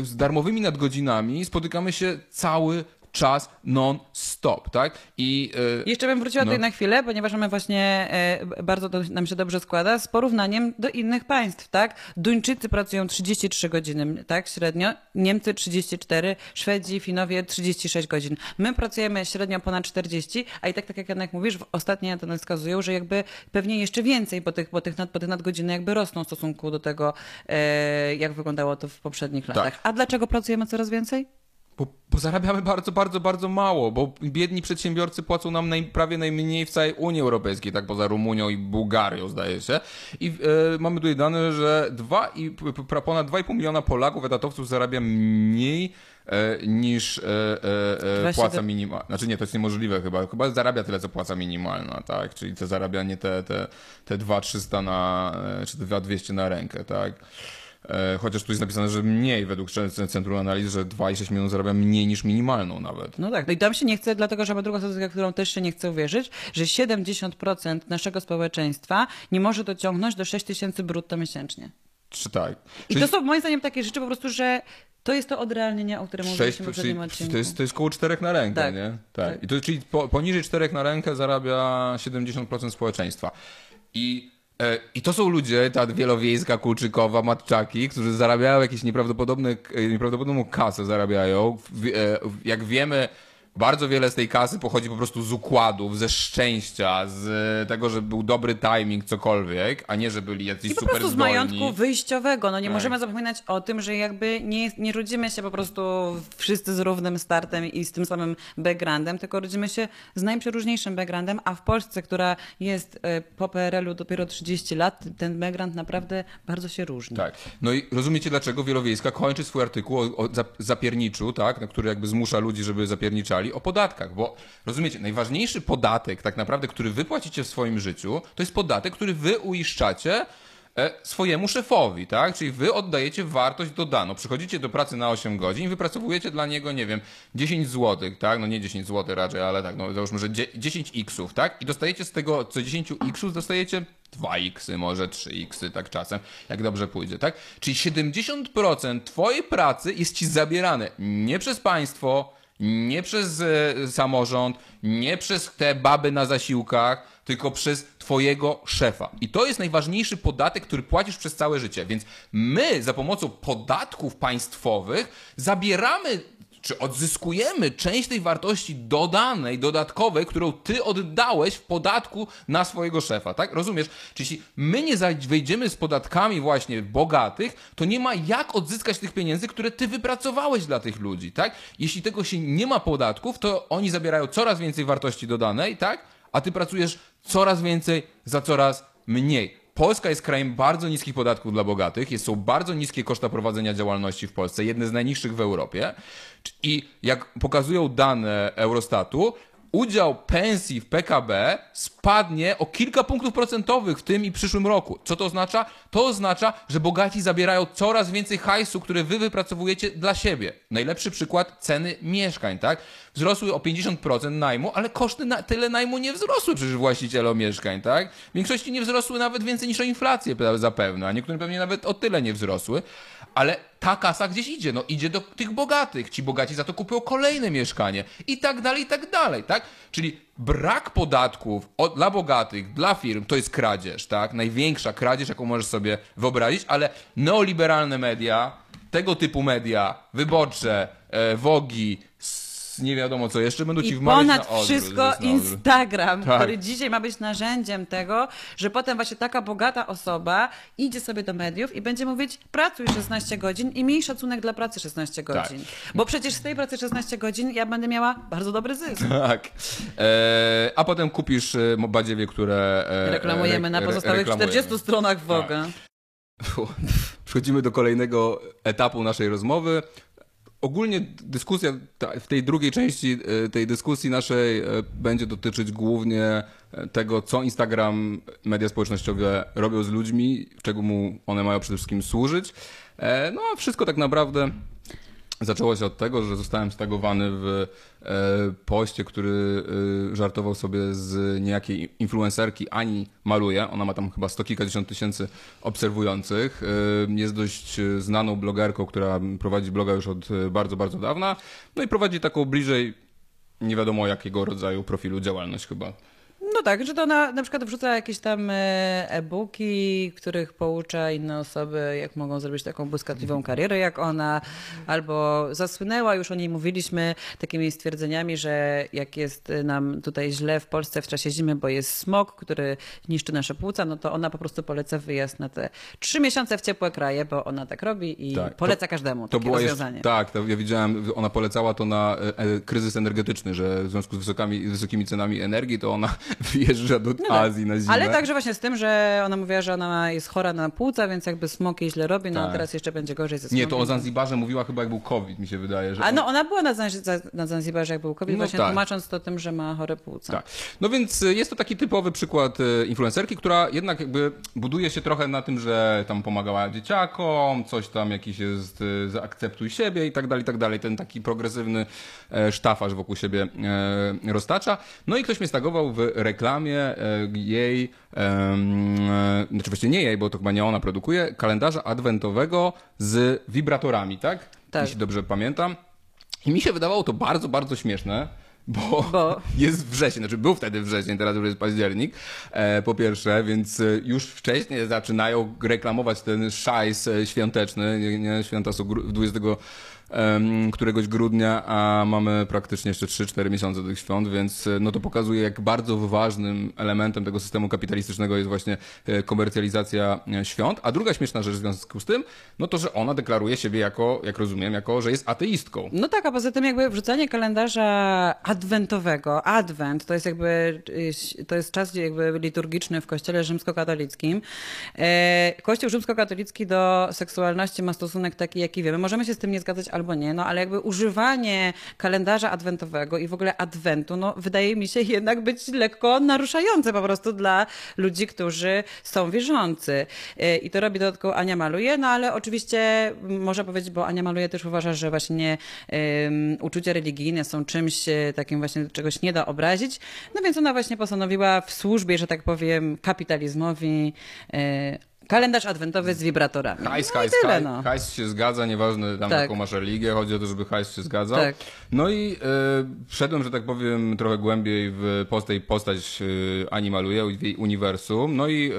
e, z darmowymi nadgodzinami spotykamy się cały czas non-stop, tak? I e, Jeszcze bym wróciła No. tutaj na chwilę, ponieważ mamy właśnie, e, bardzo to nam się dobrze składa, z porównaniem do innych państw, tak? Duńczycy pracują 33 godziny, tak, średnio, Niemcy 34, Szwedzi, Finowie 36 godzin. My pracujemy średnio ponad 40, a i tak, tak jak Janek mówisz, w- ostatnie dane wskazują, że jakby pewnie jeszcze więcej, bo tych, bo tych, nad, bo te nadgodziny jakby rosną w stosunku do tego, e, jak wyglądało to w poprzednich latach. A dlaczego pracujemy coraz więcej? Bo, bo zarabiamy bardzo, bardzo, bardzo mało, bo biedni przedsiębiorcy płacą nam naj, prawie najmniej w całej Unii Europejskiej, tak poza Rumunią i Bułgarią, zdaje się. I e, mamy tutaj dane, że dwa i, ponad 2,5 miliona Polaków, etatowców zarabia mniej e, niż e, e, 27. płaca minimalna. Znaczy nie, to jest niemożliwe chyba. Chyba zarabia tyle, co płaca minimalna, tak? Czyli to zarabia nie te, te, te 2,300 na, czy te 2,200 na rękę, tak? E, Chociaż tu jest napisane, że mniej według Centrum Analiz, że 2,6 milionów zarabia mniej niż minimalną nawet. No tak. No i tam się nie chce, dlatego że mamy drugą statystykę, którą też się nie chce uwierzyć, że 70% naszego społeczeństwa nie może dociągnąć do 6 tysięcy brutto miesięcznie. Czy tak? I to są moim zdaniem takie rzeczy po prostu, że to jest to odrealnienie, o którym mówiliśmy w czyli poprzednim odcinku. to, jest, to jest koło 4 na rękę, Tak, nie? Tak. tak. I to, czyli po, poniżej 4 na rękę zarabia 70% społeczeństwa. I, I to są ludzie, ta wielowiejska, kulczykowa, matczaki, którzy zarabiają jakieś nieprawdopodobne, e, nieprawdopodobną kasę zarabiają. E, jak wiemy, bardzo wiele z tej kasy pochodzi po prostu z układów, ze szczęścia, z tego, że był dobry timing, cokolwiek, a nie, że byli jacyś I po super prostu z zdolni. majątku wyjściowego. No nie Tak. możemy zapominać o tym, że jakby nie, nie rodzimy się po prostu wszyscy z równym startem i z tym samym backgroundem, tylko rodzimy się z najprzeróżniejszym backgroundem, a w Polsce, która jest e, po PRL-u dopiero 30 lat, ten background naprawdę bardzo się różni. Tak. No i rozumiecie, dlaczego Wielowiejska kończy swój artykuł o, o zap- zapierniczu, tak, na który jakby zmusza ludzi, żeby zapierniczali, o podatkach, bo rozumiecie, najważniejszy podatek tak naprawdę, który wy płacicie w swoim życiu, to jest podatek, który wy uiszczacie e, swojemu szefowi, tak? Czyli wy oddajecie wartość dodaną. Przychodzicie do pracy na 8 godzin wypracowujecie dla niego, nie wiem, 10 zł, tak? No nie 10 zł raczej, ale tak, no załóżmy, że dzie- 10 xów, tak? I dostajecie z tego co 10 xów dostajecie 2 xy, może 3 xy, tak czasem, jak dobrze pójdzie, tak? Czyli 70% twojej pracy jest ci zabierane nie przez państwo, nie przez e, samorząd, nie przez te baby na zasiłkach, tylko przez twojego szefa. I to jest najważniejszy podatek, który płacisz przez całe życie. Więc my za pomocą podatków państwowych zabieramy czy odzyskujemy część tej wartości dodanej, dodatkowej, którą ty oddałeś w podatku na swojego szefa, tak? Rozumiesz? Czyli jeśli my nie wejdziemy z podatkami właśnie bogatych, to nie ma jak odzyskać tych pieniędzy, które ty wypracowałeś dla tych ludzi, tak? Jeśli tego się nie ma podatków, to oni zabierają coraz więcej wartości dodanej, tak? A ty pracujesz coraz więcej za coraz mniej. Polska jest krajem bardzo niskich podatków dla bogatych, jest, są bardzo niskie koszta prowadzenia działalności w Polsce, jedne z najniższych w Europie. I jak pokazują dane Eurostatu, udział pensji w PKB spadnie o kilka punktów procentowych w tym i przyszłym roku. Co to oznacza? To oznacza, że bogaci zabierają coraz więcej hajsu, które wy wypracowujecie dla siebie. Najlepszy przykład ceny mieszkań, tak? Wzrosły o 50% najmu, ale koszty na tyle najmu nie wzrosły przecież właścicielom mieszkań, tak? W większości nie wzrosły nawet więcej niż o inflację zapewne, a niektórym pewnie nawet o tyle nie wzrosły. Ale ta kasa gdzieś idzie, no idzie do tych bogatych. Ci bogaci za to kupują kolejne mieszkanie i tak dalej, i tak dalej, tak? Czyli brak podatków od, dla bogatych, dla firm, to jest kradzież, tak? Największa kradzież, jaką możesz sobie wyobrazić, ale neoliberalne media, tego typu media, wyborcze, e, wogi, nie wiadomo co jeszcze, będą ci I wmawiać ponad na odwrót, wszystko. Instagram, Tak. który dzisiaj ma być narzędziem tego, że potem właśnie taka bogata osoba idzie sobie do mediów i będzie mówić pracuj 16 godzin i miej szacunek dla pracy 16 Tak. godzin. Bo przecież z tej pracy 16 godzin ja będę miała bardzo dobry zysk. Tak. E, a potem kupisz e, badziewie, które... E, Reklamujemy re- na pozostałych reklamujemy. 40 stronach Woga. Fu. Przechodzimy do kolejnego etapu naszej rozmowy. Ogólnie dyskusja w tej drugiej części e, tej dyskusji naszej e, będzie dotyczyć głównie e, tego, co Instagram, media społecznościowe robią z ludźmi, czego mu one mają przede wszystkim służyć. No a wszystko tak naprawdę Zaczęło się od tego, że zostałem stagowany w e, poście, który e, żartował sobie z niejakiej influencerki Ani Maluje. Ona ma tam chyba sto kilkadziesiąt tysięcy obserwujących. E, jest dość znaną blogerką, która prowadzi bloga już od bardzo, bardzo dawna. No i prowadzi taką bliżej nie wiadomo jakiego rodzaju profilu działalność chyba. No tak, że to ona na przykład wrzuca jakieś tam e, e-booki, których poucza inne osoby, jak mogą zrobić taką błyskotliwą karierę jak ona, albo zasłynęła, już o niej mówiliśmy, takimi stwierdzeniami, że jak jest nam tutaj źle w Polsce w czasie zimy, bo jest smog, który niszczy nasze płuca, no to ona po prostu poleca wyjazd na te trzy miesiące w ciepłe kraje, bo ona tak robi i Tak, to- poleca każdemu To takie było rozwiązanie. Jeszcze, tak, to ja widziałem, ona polecała to na e, e, kryzys energetyczny, że w związku z wysokimi, wysokimi cenami energii, to ona wyjeżdża do No tak. Azji na zimę. Ale także właśnie z tym, że ona mówiła, że ona jest chora na płuca, więc jakby jej źle robi, no Tak. a teraz jeszcze będzie gorzej ze smogiem. Nie, to o Zanzibarze mówiła chyba jak był COVID, mi się wydaje. Że A no ona była na, Zanzi- na Zanzibarze, jak był COVID, No właśnie tak. tłumacząc to tym, że ma chore płuca. Tak. No więc y, jest to taki typowy przykład y, influencerki, która jednak jakby buduje się trochę na tym, że tam pomagała dzieciakom, coś tam jakiś jest y, zaakceptuj siebie i tak dalej, i tak dalej. Ten taki progresywny e, sztafaż wokół siebie e, roztacza. No i ktoś mnie stagował w reklamie e, jej, e, znaczy właściwie nie jej, bo to chyba nie ona produkuje, kalendarza adwentowego z wibratorami, tak? Tak. Jeśli dobrze pamiętam. I mi się wydawało to bardzo, bardzo śmieszne, bo, Bo? jest wrzesień, znaczy był wtedy wrzesień, teraz już jest październik, e, po pierwsze, więc już wcześniej zaczynają reklamować ten szajs świąteczny, nie, nie święta są gru- 20 em, któregoś grudnia, a mamy praktycznie jeszcze 3-4 miesiące do tych świąt, więc e, no to pokazuje, jak bardzo ważnym elementem tego systemu kapitalistycznego jest właśnie e, komercjalizacja e, świąt. A druga śmieszna rzecz w związku z tym, no to, że ona deklaruje siebie jako, jak rozumiem, jako, że jest ateistką. No tak, a poza tym jakby wrzucanie kalendarza adwentowego, adwent, to jest jakby, y, to jest czas jakby liturgiczny w kościele rzymskokatolickim. Kościół rzymskokatolicki do seksualności ma stosunek taki, jaki wiemy. Możemy się z tym nie zgadzać albo nie, no ale jakby używanie kalendarza adwentowego i w ogóle adwentu, no wydaje mi się jednak być lekko naruszające po prostu dla ludzi, którzy są wierzący. E, I to robi dodatkowo Ania Maluje, no ale oczywiście można powiedzieć, bo Ania Maluje też uważa, że właśnie um, uczucia religijne są czymś e, takim właśnie, czegoś nie da obrazić. No więc ona właśnie postanowiła w służbie, że tak powiem, kapitalizmowi e, kalendarz adwentowy z wibratorami. Hajs, no hajs, tyle, no. hajs się zgadza, nieważne tam Tak. jaką masz religię, chodzi o to, żeby hajs się zgadzał. Tak. No i e, wszedłem, że tak powiem, trochę głębiej w postać, postać e, w jej uniwersum. No i e,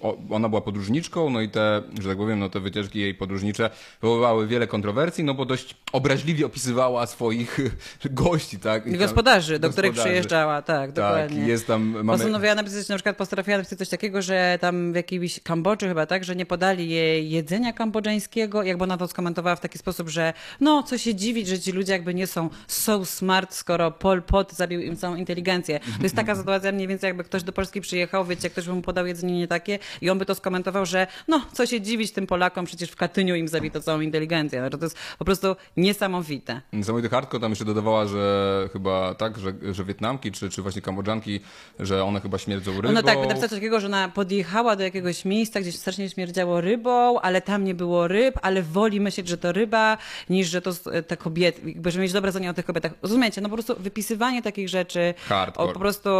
o, ona była podróżniczką, no i te, że tak powiem, no te wycieczki jej podróżnicze wywoływały wiele kontrowersji, no bo dość obraźliwie opisywała swoich gości, tak? I tam- Gospodarzy, do których gospodarzy. przyjeżdżała, tak, Tak, dokładnie. i jest tam, mamy... Postanowiła napisać, na przykład potrafiła napisać coś takiego, że tam w jakiejś Kambodży chyba, tak, że nie podali jej jedzenia kambodżańskiego, jakby ona to skomentowała w taki sposób, że no, co się dziwić, że ci ludzie jakby nie są so smart, skoro Pol Pot zabił im całą inteligencję. To jest taka sytuacja mniej więcej, jakby ktoś do Polski przyjechał, wiecie, ktoś by mu podał jedzenie nie takie i on by to skomentował, że no, co się dziwić tym Polakom, przecież w Katyniu im zabito całą inteligencję. No, to jest po prostu niesamowite. Niesamowity hardcore tam jeszcze dodawała, że chyba tak, że, że Wietnamki czy, czy właśnie Kambodżanki, że one chyba śmierdzą rybą. Ona tak, napisała coś takiego, że ona podjechała do jakiegoś miejsca, gdzie strasznie śmierdziało rybą, ale tam nie było ryb, ale woli myśleć, że to ryba, niż że to te kobiety, jakby, żeby mieć dobre zdanie o tych kobietach. Rozumiecie? No po prostu wypisywanie takich rzeczy, Hardcore. o, po prostu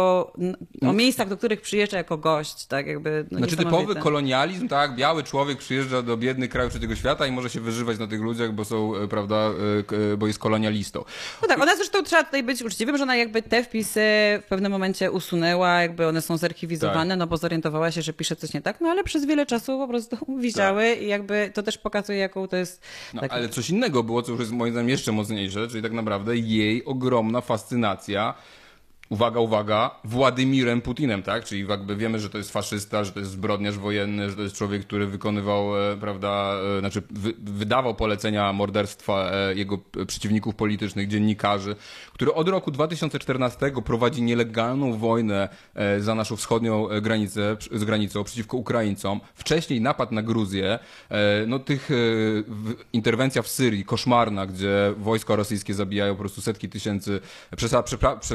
o miejscach, do których przyjeżdża jako gość, tak jakby. No, Znaczy typowy kolonializm, tak, biały człowiek przyjeżdża do biednych krajów trzeciego świata i może się wyżywać na tych ludziach, bo są, e, prawda, e, e, bo jest kolonialistą. No tak, ona zresztą trzeba tutaj być uczciwym, że ona jakby te wpisy w pewnym momencie usunęła, jakby one są zarchiwizowane, Tak. no bo zorientowała się, że pisze coś nie tak, no ale przez wiele czasu po prostu wisiały i jakby to też pokazuje, jaką to jest... No, tak- ale coś innego było, co już jest moim zdaniem jeszcze mocniejsze, czyli tak naprawdę jej ogromna fascynacja uwaga, uwaga, Władimirem Putinem, tak? Czyli jakby wiemy, że to jest faszysta, że to jest zbrodniarz wojenny, że to jest człowiek, który wykonywał, e, prawda, e, znaczy wy, wydawał polecenia morderstwa e, jego przeciwników politycznych, dziennikarzy, który od roku 2014 prowadzi nielegalną wojnę za naszą wschodnią granicę, z granicą przeciwko Ukraińcom. Wcześniej napad na Gruzję, no tych interwencja w Syrii, koszmarna, gdzie wojska rosyjskie zabijają po prostu setki tysięcy,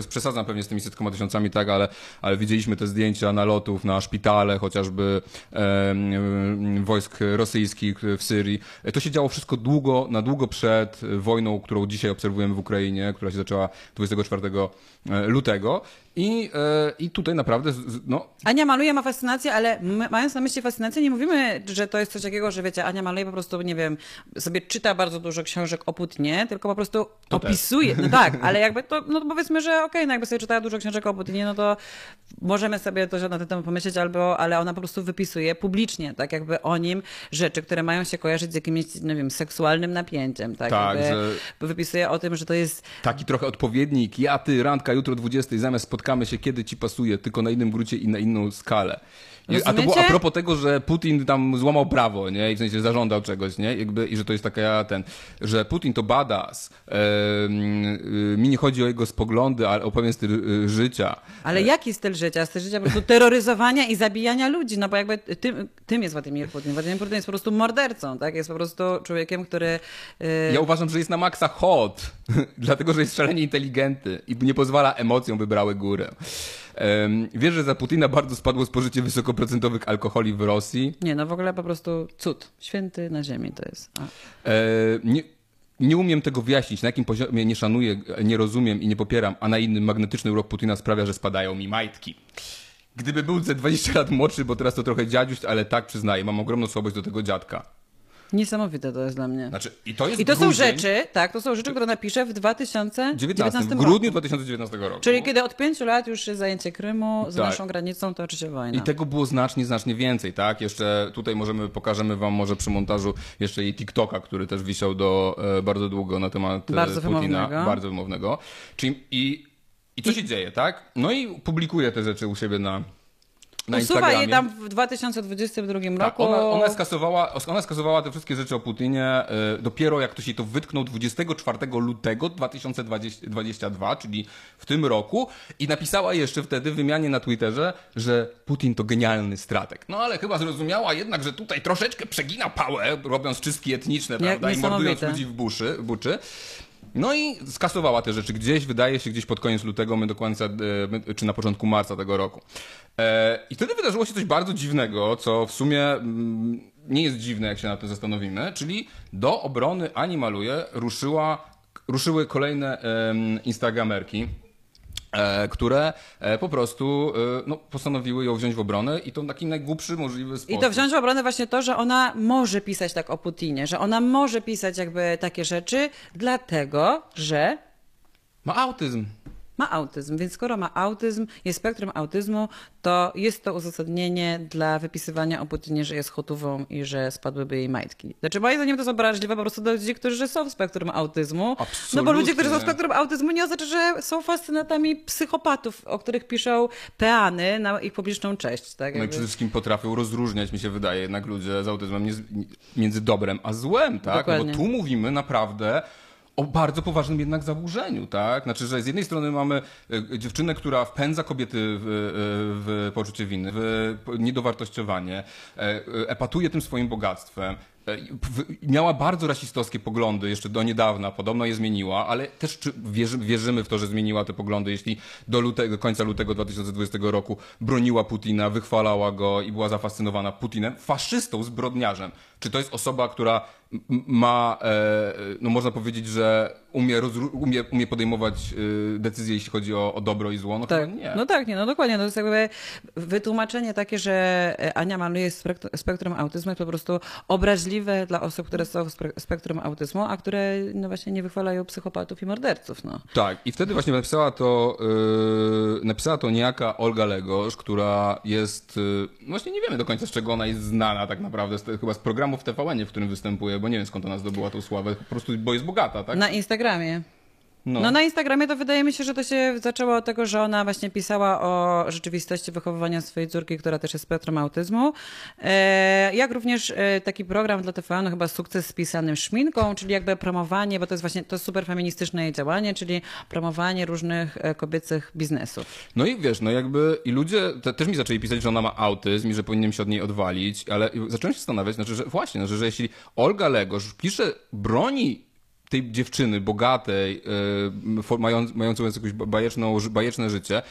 przesadzam pewnie z tymi setkoma tysiącami, tak, ale, ale widzieliśmy te zdjęcia nalotów na szpitale, chociażby e, wojsk rosyjskich w Syrii. E, To się działo wszystko długo, na długo przed wojną, którą dzisiaj obserwujemy w Ukrainie, która się zaczęła 24 lutego. I, e, i tutaj naprawdę, no, Ania Maluje ma fascynację, ale mając na myśli fascynację, nie mówimy, że to jest coś takiego, że wiecie, Ania Maluje po prostu, nie wiem, sobie czyta bardzo dużo książek o Putinie, tylko po prostu To też. opisuje. No tak, ale jakby to, no to powiedzmy, że okej, no jakby sobie czytała dużo książek o Putinie, no to możemy sobie to na ten temat pomyśleć, albo, ale ona po prostu wypisuje publicznie, tak jakby o nim rzeczy, które mają się kojarzyć z jakimś, nie wiem, seksualnym napięciem, tak? Tak, jakby że- Wypisuje o tym, że to jest taki trochę odpowiednik, ja, ty, randka, jutro 20, zamiast spotkamy się, kiedy ci pasuje, tylko na innym grucie i na inną skalę. I, a to było a Rozumiecie? propos tego, że Putin tam złamał prawo, nie? I w sensie zażądał czegoś, nie? Jakby, I że to jest taka ten, że Putin to badass. Y, mi nie chodzi o jego spoglądy, ale o pewien styl y, życia. Ale jaki styl życia? Styl życia po prostu terroryzowania i zabijania ludzi, no bo jakby tym, tym jest Władimir Putin. Władimir Putin jest po prostu mordercą, tak? Jest po prostu człowiekiem, który... Yy, Ja uważam, że jest na maksa hot, dlatego że jest szalenie inteligentny i nie pozwala emocjom wybrały górę. Wiesz, że za Putina bardzo spadło spożycie wysokoprocentowych alkoholi w Rosji. Nie, no w ogóle po prostu cud. Święty na ziemi to jest. E, nie, nie umiem tego wyjaśnić, na jakim poziomie nie szanuję, nie rozumiem i nie popieram, a na innym magnetyczny urok Putina sprawia, że spadają mi majtki. Gdyby był ze 20 lat młodszy, bo teraz to trochę dziadziuś, ale tak przyznaję, mam ogromną słabość do tego dziadka. Niesamowite to jest dla mnie. Znaczy, i to jest I to są grudzień rzeczy, tak, to są rzeczy, które napiszę w 2019 19, w roku. grudniu 2019 roku. Czyli kiedy od pięciu lat już jest zajęcie Krymu, z Tak. naszą granicą toczy się wojna. I tego było znacznie, znacznie więcej, tak? Jeszcze tutaj możemy, pokażemy wam może przy montażu jeszcze jej TikToka, który też wisiał do e, bardzo długo na temat e, Bardzo Putina. wymownego. Bardzo wymownego. Czyli i, i co się dzieje, tak? No i publikuje te rzeczy u siebie na, na Usuwa je tam w 2022 Tak, roku. ona, ona, skasowała, ona skasowała te wszystkie rzeczy o Putinie y, dopiero jak ktoś jej to wytknął 24 lutego 2022, czyli w tym roku i napisała jeszcze wtedy w wymianie na Twitterze, że Putin to genialny strateg. No ale chyba zrozumiała jednak, że tutaj troszeczkę przegina pałę, robiąc czystki etniczne, prawda, i mordując ludzi w buszy, w buczy. No i skasowała te rzeczy gdzieś, wydaje się, gdzieś pod koniec lutego, my do końca, e, czy na początku marca tego roku. E, I wtedy wydarzyło się coś bardzo dziwnego, co w sumie mm, nie jest dziwne, jak się na to zastanowimy, czyli do obrony Ani Maluje ruszyła, ruszyły kolejne instagramerki, które e, po prostu e, no, postanowiły ją wziąć w obronę i to w taki najgłupszy możliwy sposób. I to wziąć w obronę właśnie to, że ona może pisać tak o Putinie, że ona może pisać jakby takie rzeczy, dlatego, że Ma autyzm. Ma autyzm, więc skoro ma autyzm, jest spektrum autyzmu, to jest to uzasadnienie dla wypisywania o Putinie, że jest chotową i że spadłyby jej majtki. Znaczy moim zdaniem to jest obraźliwe po prostu do ludzi, którzy są w spektrum autyzmu. Absolutnie. No bo ludzie, którzy są w spektrum autyzmu nie oznacza, że są fascynatami psychopatów, o których piszą peany na ich publiczną cześć. Tak? No i przede wszystkim potrafią rozróżniać, mi się wydaje, jednak ludzie z autyzmem między dobrem a złem, tak? No bo tu mówimy naprawdę o bardzo poważnym jednak zaburzeniu, tak? Znaczy, że z jednej strony mamy e, dziewczynę, która wpędza kobiety w, e, w poczucie winy, w niedowartościowanie, e, epatuje tym swoim bogactwem, miała bardzo rasistowskie poglądy jeszcze do niedawna, podobno je zmieniła, ale też wierzymy w to, że zmieniła te poglądy, jeśli do, lutego, końca lutego 2020 roku broniła Putina, wychwalała go i była zafascynowana Putinem, faszystą, zbrodniarzem. Czy to jest osoba, która ma, e, no można powiedzieć, że umie, umie, umie podejmować y, decyzje, jeśli chodzi o, o dobro i zło? No tak. nie. No tak, nie, no dokładnie. No to jest jakby wytłumaczenie takie, że e, Ania maluje spektrum autyzmu jest po prostu obraźliwe dla osób, które są w spektrum autyzmu, a które no właśnie nie wychwalają psychopatów i morderców. No. Tak, i wtedy właśnie napisała to, yy, napisała to niejaka Olga Legosz, która jest, yy, właśnie nie wiemy do końca z czego ona jest znana tak naprawdę, z, chyba z programu w TVN, w którym występuje, bo nie wiem skąd ona zdobyła tą sławę, po prostu, bo jest bogata, tak? Na Instagramie. No. no. na Instagramie to wydaje mi się, że to się zaczęło od tego, że ona właśnie pisała o rzeczywistości wychowywania swojej córki, która też jest spektrum autyzmu. E, jak również e, taki program dla TVN, chyba sukces z pisanym szminką, czyli jakby promowanie, bo to jest właśnie to super feministyczne działanie, czyli promowanie różnych e, kobiecych biznesów. No i wiesz, no jakby i ludzie te, też mi zaczęli pisać, że ona ma autyzm i że powinienem się od niej odwalić, ale zacząłem się zastanawiać, znaczy, że właśnie, znaczy, że jeśli Olga Legosz pisze, broni tej dziewczyny bogatej, yy, mającej jakieś bajeczną, bajeczne życie,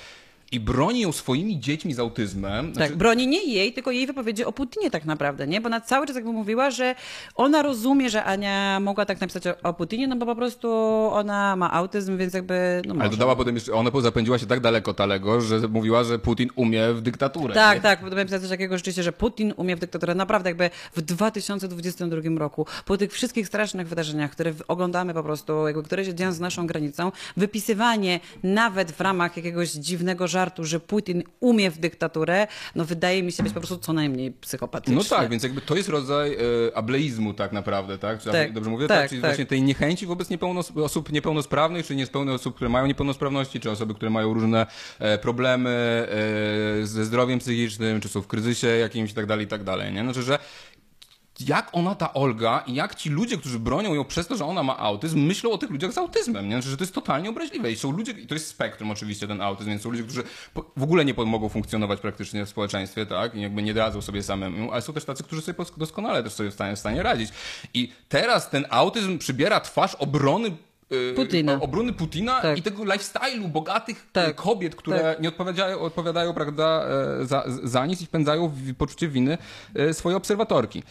i broni ją swoimi dziećmi z autyzmem. Znaczy... Tak, broni nie jej, tylko jej wypowiedzi o Putinie tak naprawdę, nie? Bo ona cały czas jakby mówiła, że ona rozumie, że Ania mogła tak napisać o, o Putinie, no bo po prostu ona ma autyzm, więc jakby no Ale dodała potem jeszcze, ona zapędziła się tak daleko Talego, że mówiła, że Putin umie w dyktaturę. Tak, nie? tak, potem napisała coś takiego rzeczywiście, że Putin umie w dyktaturę. Naprawdę jakby w 2022 roku, po tych wszystkich strasznych wydarzeniach, które oglądamy po prostu, jakby, które się dzieją z naszą granicą, wypisywanie nawet w ramach jakiegoś dziwnego żartu, że Putin umie w dyktaturę, no wydaje mi się być po prostu co najmniej psychopatyczny. No tak, więc jakby to jest rodzaj e, ableizmu tak naprawdę, tak? Czy tak dobrze mówię? Tak, tak? Czyli tak. właśnie tej niechęci wobec niepełnos osób niepełnosprawnych, czy niepełnych osób, które mają niepełnosprawności, czy osoby, które mają różne e, problemy e, ze zdrowiem psychicznym, czy są w kryzysie jakimś i tak dalej, i tak dalej, nie? Znaczy, że jak ona, ta Olga, i jak ci ludzie, którzy bronią ją przez to, że ona ma autyzm, myślą o tych ludziach z autyzmem, nie? że to jest totalnie obraźliwe. I są ludzie, i to jest spektrum oczywiście ten autyzm, więc są ludzie, którzy w ogóle nie mogą funkcjonować praktycznie w społeczeństwie, tak, i jakby nie radzą sobie samemu, ale są też tacy, którzy sobie doskonale też sobie w stanie, w stanie radzić. I teraz ten autyzm przybiera twarz obrony y, Putina. obrony Putina tak. i tego lifestyle'u bogatych tak. kobiet, które tak. nie odpowiadają, odpowiadają prawda, e, za, za nic i wpędzają w poczucie winy e, swoje obserwatorki.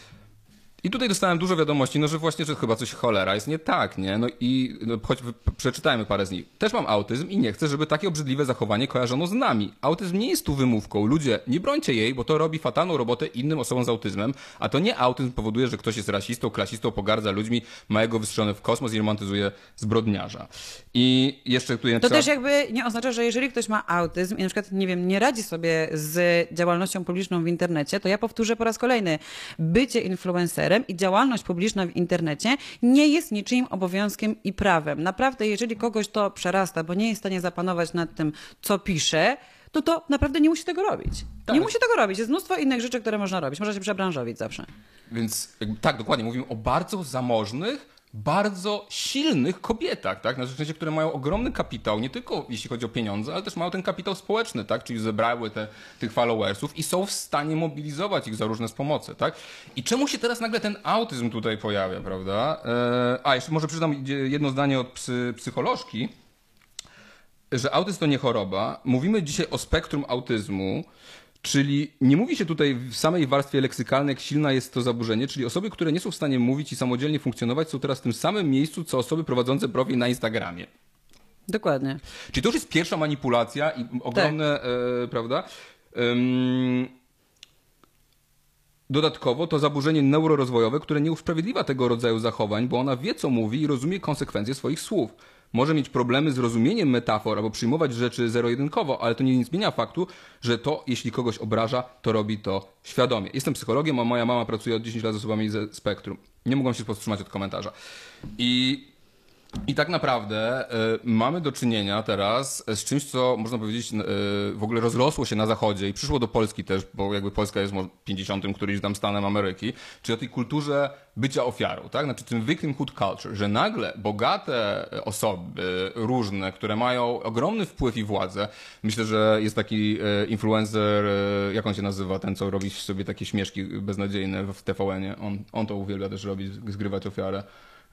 I tutaj dostałem dużo wiadomości, no że właśnie, że chyba coś cholera jest nie tak, nie? No i no, choć przeczytajmy parę z nich. Też mam autyzm i nie chcę, żeby takie obrzydliwe zachowanie kojarzono z nami. Autyzm nie jest tu wymówką. Ludzie, nie brońcie jej, bo to robi fatalną robotę innym osobom z autyzmem, a to nie autyzm powoduje, że ktoś jest rasistą, klasistą, pogardza ludźmi, ma jego wystrzone w kosmos i romantyzuje zbrodniarza. I jeszcze tutaj napisała... To też jakby nie oznacza, że jeżeli ktoś ma autyzm i na przykład, nie wiem, nie radzi sobie z działalnością publiczną w internecie, to ja powtórzę po raz kolejny. Bycie influencerem i działalność publiczna w internecie nie jest niczyim obowiązkiem i prawem. Naprawdę, jeżeli kogoś to przerasta, bo nie jest w stanie zapanować nad tym, co pisze, to to naprawdę nie musi tego robić. Tak. Nie musi tego robić. Jest mnóstwo innych rzeczy, które można robić. Można się przebranżowić zawsze. Więc tak, dokładnie. Mówimy o bardzo zamożnych, bardzo silnych kobietach, tak? Na sensie, które mają ogromny kapitał, nie tylko jeśli chodzi o pieniądze, ale też mają ten kapitał społeczny, tak? Czyli zebrały te, tych followersów i są w stanie mobilizować ich za różne pomocy, tak? I czemu się teraz nagle ten autyzm tutaj pojawia, prawda? Eee, a, jeszcze może przeczytam jedno zdanie od psy, psycholożki, że autyzm to nie choroba. Mówimy dzisiaj o spektrum autyzmu, Czyli nie mówi się tutaj w samej warstwie leksykalnej, jak silna jest to zaburzenie, czyli osoby, które nie są w stanie mówić i samodzielnie funkcjonować, są teraz w tym samym miejscu, co osoby prowadzące profil na Instagramie. Dokładnie. Czyli to już jest pierwsza manipulacja i ogromne, tak. e, prawda? Um, Dodatkowo to zaburzenie neurorozwojowe, które nie usprawiedliwia tego rodzaju zachowań, bo ona wie, co mówi i rozumie konsekwencje swoich słów. Może mieć problemy z rozumieniem metafor albo przyjmować rzeczy zero-jedynkowo, ale to nie zmienia faktu, że to, jeśli kogoś obraża, to robi to świadomie. Jestem psychologiem, a moja mama pracuje od 10 lat z osobami ze spektrum. Nie mogłam się powstrzymać od komentarza. I i tak naprawdę y, mamy do czynienia teraz z czymś, co można powiedzieć y, w ogóle rozrosło się na zachodzie i przyszło do Polski też, bo jakby Polska jest może 50 któryś tam stanem Ameryki, czyli o tej kulturze bycia ofiarą, tak? Znaczy tym victimhood culture, że nagle bogate osoby różne, które mają ogromny wpływ i władzę, myślę, że jest taki y, influencer, jak on się nazywa, ten co robi sobie takie śmieszki beznadziejne w TVN-ie, on, on to uwielbia też robić, zgrywać ofiarę.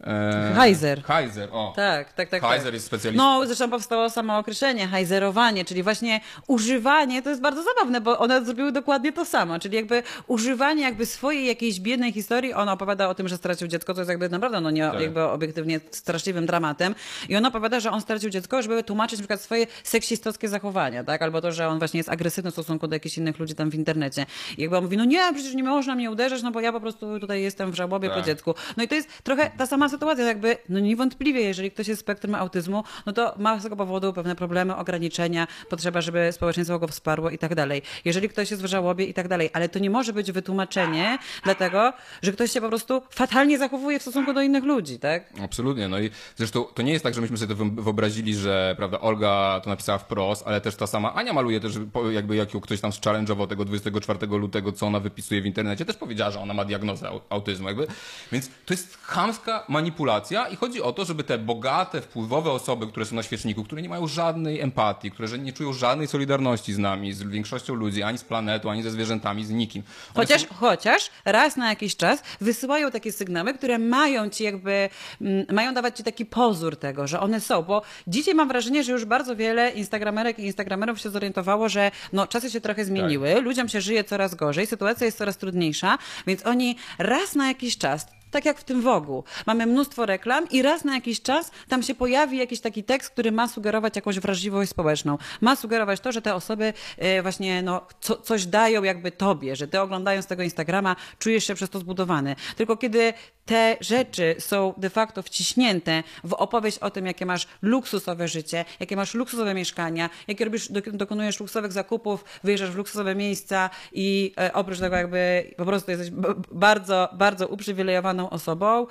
Eee, Heiser. Heiser, o. Tak, tak, tak. Heiser tak. jest specjalistą. No, zresztą powstało samo określenie, hajzerowanie, czyli właśnie używanie, to jest bardzo zabawne, bo one zrobiły dokładnie to samo, czyli jakby używanie jakby swojej jakiejś biednej historii, on opowiada o tym, że stracił dziecko, to jest jakby naprawdę, no nie, tak. jakby obiektywnie straszliwym dramatem i on opowiada, że on stracił dziecko, żeby tłumaczyć na przykład swoje seksistowskie zachowania, tak, albo to, że on właśnie jest agresywny w stosunku do jakichś innych ludzi tam w internecie. I jakby on mówi, no nie, przecież nie można mnie uderzyć, no bo ja po prostu tutaj jestem w żałobie tak. po dziecku. No i to jest trochę ta sama sytuacja, jakby, no niewątpliwie, jeżeli ktoś jest spektrum autyzmu, no to ma z tego powodu pewne problemy, ograniczenia, potrzeba, żeby społeczeństwo go wsparło i tak dalej. Jeżeli ktoś jest w żałobie i tak dalej, ale to nie może być wytłumaczenie dlatego, że ktoś się po prostu fatalnie zachowuje w stosunku do innych ludzi, tak? Absolutnie, no i zresztą to nie jest tak, że myśmy sobie to wyobrazili, że prawda, Olga to napisała wprost, ale też ta sama Ania maluje też, jakby jak ją ktoś tam challenge'ował tego 24 lutego, co ona wypisuje w internecie, też powiedziała, że ona ma diagnozę autyzmu, jakby. Więc to jest chamska manipulacja i chodzi o to, żeby te bogate, wpływowe osoby, które są na świeczniku, które nie mają żadnej empatii, które nie czują żadnej solidarności z nami, z większością ludzi, ani z planetą, ani ze zwierzętami, z nikim. chociaż, są... chociaż raz na jakiś czas wysyłają takie sygnały, które mają ci jakby, mm, mają dawać ci taki pozór tego, że one są, bo dzisiaj mam wrażenie, że już bardzo wiele instagramerek i instagramerów się zorientowało, że no, czasy się trochę zmieniły, tak. ludziom się żyje coraz gorzej, sytuacja jest coraz trudniejsza, więc oni raz na jakiś czas tak jak w tym Wogu. Mamy mnóstwo reklam i raz na jakiś czas tam się pojawi jakiś taki tekst, który ma sugerować jakąś wrażliwość społeczną. Ma sugerować to, że te osoby e, właśnie no, co, coś dają jakby tobie, że ty oglądając tego Instagrama czujesz się przez to zbudowany. Tylko kiedy te rzeczy są de facto wciśnięte w opowieść o tym, jakie masz luksusowe życie, jakie masz luksusowe mieszkania, jakie robisz, dokonujesz luksusowych zakupów, wyjeżdżasz w luksusowe miejsca i e, oprócz tego jakby po prostu jesteś bardzo, bardzo uprzywilejowaną osobą,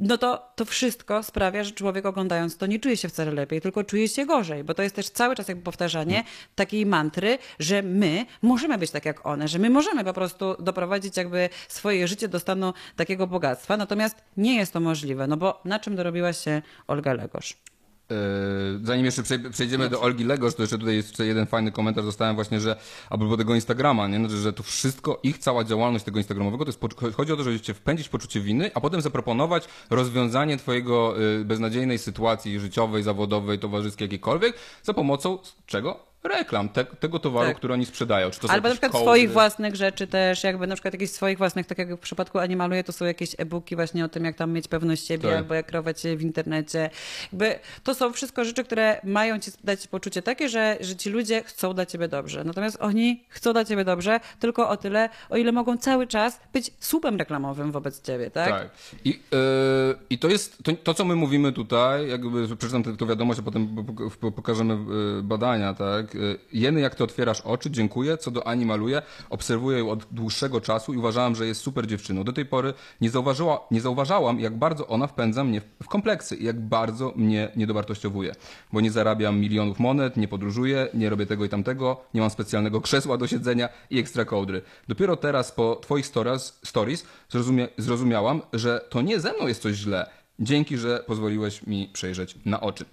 no to to wszystko sprawia, że człowiek oglądając to nie czuje się wcale lepiej, tylko czuje się gorzej, bo to jest też cały czas jakby powtarzanie takiej mantry, że my możemy być tak jak one, że my możemy po prostu doprowadzić jakby swoje życie do stanu takiego bogactwa, natomiast nie jest to możliwe, no bo na czym dorobiła się Olga Legosz? E, zanim jeszcze przejdziemy do Olgi Legosz, to jeszcze tutaj jest jeszcze jeden fajny komentarz dostałem właśnie, że a propos tego Instagrama, nie? Znaczy, że to wszystko, ich cała działalność tego Instagramowego, to jest, chodzi o to, żeby cię wpędzić poczucie winy, a potem zaproponować rozwiązanie twojego y, beznadziejnej sytuacji życiowej, zawodowej, towarzyskiej, jakiejkolwiek, za pomocą czego? Reklam te, tego towaru, tak. który oni sprzedają. Czy to Albo na przykład kołdy? swoich własnych rzeczy też, jakby na przykład jakichś swoich własnych, tak jak w przypadku Animaluje, to są jakieś e-booki właśnie o tym, jak tam mieć pewność siebie, tak. albo jak kreować się w internecie. Jakby to są wszystko rzeczy, które mają ci dać poczucie takie, że, że ci ludzie chcą dla ciebie dobrze. Natomiast oni chcą dla ciebie dobrze tylko o tyle, o ile mogą cały czas być słupem reklamowym wobec ciebie, tak? Tak. I, yy, i to jest to, to, co my mówimy tutaj, jakby przeczytam tę wiadomość, a potem pokażemy y, badania, tak? Tak? Jeny, jak ty otwierasz oczy, dziękuję. Co do Ani maluję, obserwuję ją od dłuższego czasu i uważałam, że jest super dziewczyną. Do tej pory nie, zauważyła, nie zauważałam, jak bardzo ona wpędza mnie w kompleksy i jak bardzo mnie niedowartościowuje. Bo nie zarabiam milionów monet, nie podróżuję, nie robię tego i tamtego, nie mam specjalnego krzesła do siedzenia i ekstra kołdry. Dopiero teraz po twoich stories, stories zrozumie, zrozumiałam, że to nie ze mną jest coś źle. Dzięki, że pozwoliłeś mi przejrzeć na oczy.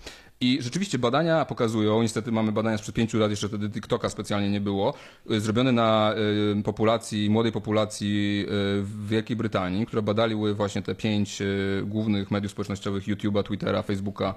I rzeczywiście badania pokazują, niestety mamy badania sprzed pięciu lat, jeszcze wtedy TikToka specjalnie nie było, y, zrobione na y, populacji, młodej populacji y, w Wielkiej Brytanii, które badaliły właśnie te pięć głównych mediów społecznościowych YouTube'a, Twittera, Facebooka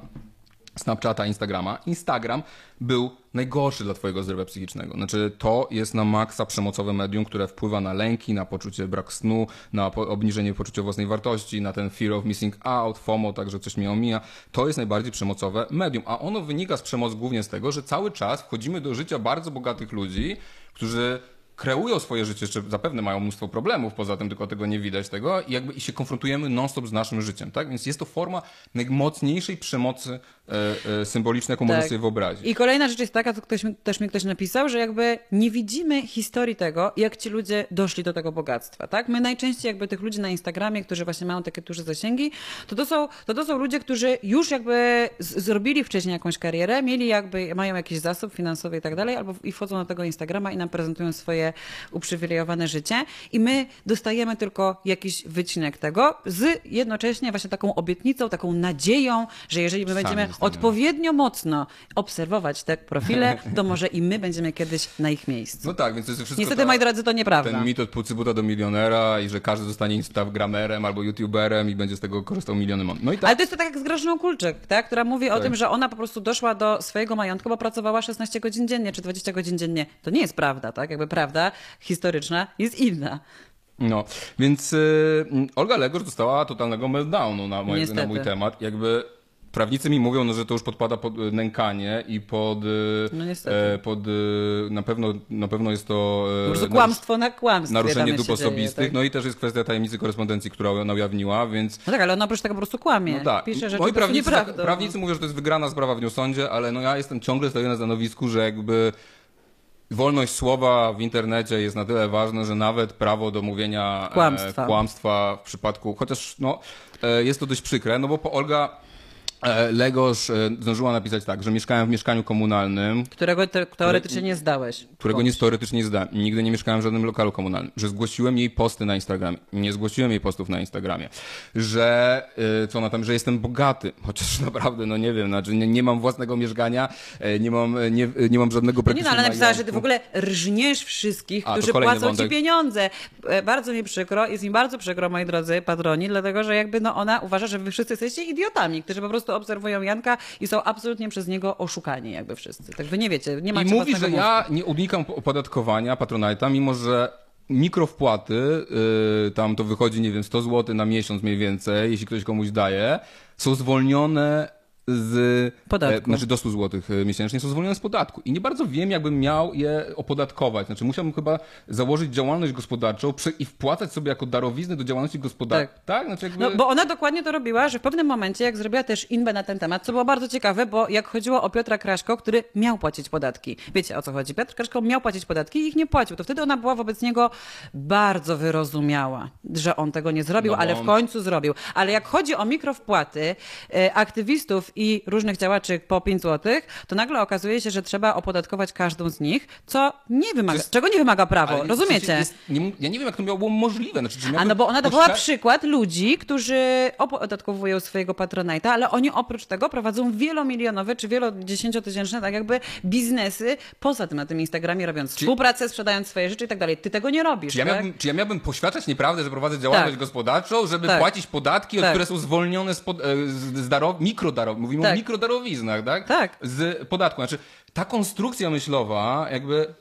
Snapchata, Instagrama. Instagram był najgorszy dla twojego zdrowia psychicznego. Znaczy, to jest na maksa przemocowe medium, które wpływa na lęki, na poczucie brak snu, na obniżenie poczucia własnej wartości, na ten fear of missing out, FOMO, także coś mnie omija. To jest najbardziej przemocowe medium, a ono wynika z przemocy głównie z tego, że cały czas wchodzimy do życia bardzo bogatych ludzi, którzy kreują swoje życie, jeszcze zapewne mają mnóstwo problemów, poza tym tylko tego nie widać tego i jakby i się konfrontujemy non-stop z naszym życiem, tak? Więc jest to forma najmocniejszej przemocy e, e, symbolicznej, jaką można sobie wyobrazić. I kolejna rzecz jest taka, co ktoś, też mi ktoś napisał, że jakby nie widzimy historii tego, jak ci ludzie doszli do tego bogactwa, tak? My najczęściej jakby tych ludzi na Instagramie, którzy właśnie mają takie duże zasięgi, to to są, to to są ludzie, którzy już jakby z, zrobili wcześniej jakąś karierę, mieli jakby, mają jakiś zasób finansowy i tak dalej, albo i wchodzą na tego Instagrama i nam prezentują swoje uprzywilejowane życie i my dostajemy tylko jakiś wycinek tego z jednocześnie właśnie taką obietnicą, taką nadzieją, że jeżeli my Sami będziemy odpowiednio mocno obserwować te profile, to może i my będziemy kiedyś na ich miejscu. No tak, więc to jest wszystko Niestety, ta, moi drodzy, to nieprawda. ten mit od Pucybuta do milionera i że każdy zostanie instagramerem albo youtuberem i będzie z tego korzystał miliony mon. No i tak, Ale to jest to tak jak z Grażyną Kulczyk, tak? która mówi o Tak. tym, że ona po prostu doszła do swojego majątku, bo pracowała 16 godzin dziennie czy 20 godzin dziennie. To nie jest prawda, tak? Jakby prawda historyczna jest inna. No, więc y, Olga Legor dostała totalnego meltdownu na, mój- Niestety. na mój temat. Jakby prawnicy mi mówią, no, że to już podpada pod y, nękanie i pod, y, No niestety. e, pod y, na pewno na pewno jest to e, narusz- kłamstwo na kłamstwie. naruszenie dóbr dzieje, osobistych. tak? No i też jest kwestia tajemnicy korespondencji, która ona ujawniła, więc No tak, ale ona oprócz tego po prostu kłamie. no tak. Pisze rzeczy Moi prawnicy, tak, prawnicy mówią, że to jest wygrana sprawa w Newsądzie, ale no ja jestem ciągle stoję na stanowisku, że jakby wolność słowa w internecie jest na tyle ważna, że nawet prawo do mówienia Kłamstwa. E, kłamstwa w przypadku, chociaż no, e, jest to dość przykre, no bo po Olga e, Legosz e, zdążyła napisać tak, że mieszkałem w mieszkaniu komunalnym, Którego te, teoretycznie nie zdałeś. którego nie teoretycznie nie zdałem. Nigdy nie mieszkałem w żadnym lokalu komunalnym. Że zgłosiłem jej posty na Instagramie. Nie zgłosiłem jej postów na Instagramie. Że, y, co ona tam, że jestem bogaty. Chociaż naprawdę, no nie wiem, znaczy nie, nie mam własnego mieszkania, e, nie mam, e, nie, nie mam żadnego No nie praktycznie no, ale napisała, że ty w ogóle rżniesz wszystkich, A, którzy płacą wątek. ci pieniądze. E, Bardzo mi przykro, jest mi bardzo przykro, moi drodzy patroni, dlatego że jakby no ona uważa, że wy wszyscy jesteście idiotami, którzy po prostu obserwują Janka i są absolutnie przez niego oszukani jakby wszyscy. Tak wy nie wiecie, nie I macie mówi, że ja nie unikam opodatkowania Patronite'a, mimo że mikrowpłaty, y, tam to wychodzi, nie wiem, 100 zł na miesiąc mniej więcej, jeśli ktoś komuś daje, są zwolnione z Podatku. E, znaczy do 100 zł miesięcznie są zwolnione z podatku. I nie bardzo wiem, jakbym miał je opodatkować. Znaczy musiałbym chyba założyć działalność gospodarczą i wpłacać sobie jako darowiznę do działalności gospodarczej. Tak. tak? Znaczy jakby... No, bo ona dokładnie to robiła, że w pewnym momencie, jak zrobiła też inbę na ten temat, co było bardzo ciekawe, bo jak chodziło o Piotra Kraśko, który miał płacić podatki. Wiecie o co chodzi? Piotr Kraśko miał płacić podatki i ich nie płacił. To wtedy ona była wobec niego bardzo wyrozumiała, że on tego nie zrobił, No ale w on- końcu zrobił. Ale jak chodzi o mikrowpłaty e, aktywistów i różnych działaczy po 5 zł, to nagle okazuje się, że trzeba opodatkować każdą z nich, co nie wymaga, jest- czego nie wymaga prawo. Rozumiecie? Jest, nie, ja nie wiem, jak to miało było możliwe. Znaczy, czy A no bo ona dawała poszczę- przykład ludzi, którzy opodatkowują swojego patronajta, ale oni oprócz tego prowadzą wielomilionowe czy wielodziesięciotysięczne tak jakby biznesy poza tym na tym Instagramie, robiąc współpracę, sprzedając swoje rzeczy i tak dalej. Ty tego nie robisz, Czy ja, tak? miałbym, czy ja miałbym poświadczać nieprawdę, że prowadzę działalność Tak. gospodarczą, żeby Tak. płacić podatki, Tak. które są zwolnione z, pod, e, z, z darow, mówimy Tak. o mikrodarowiznach, tak? Tak. Z podatku. Znaczy, ta konstrukcja myślowa jakby...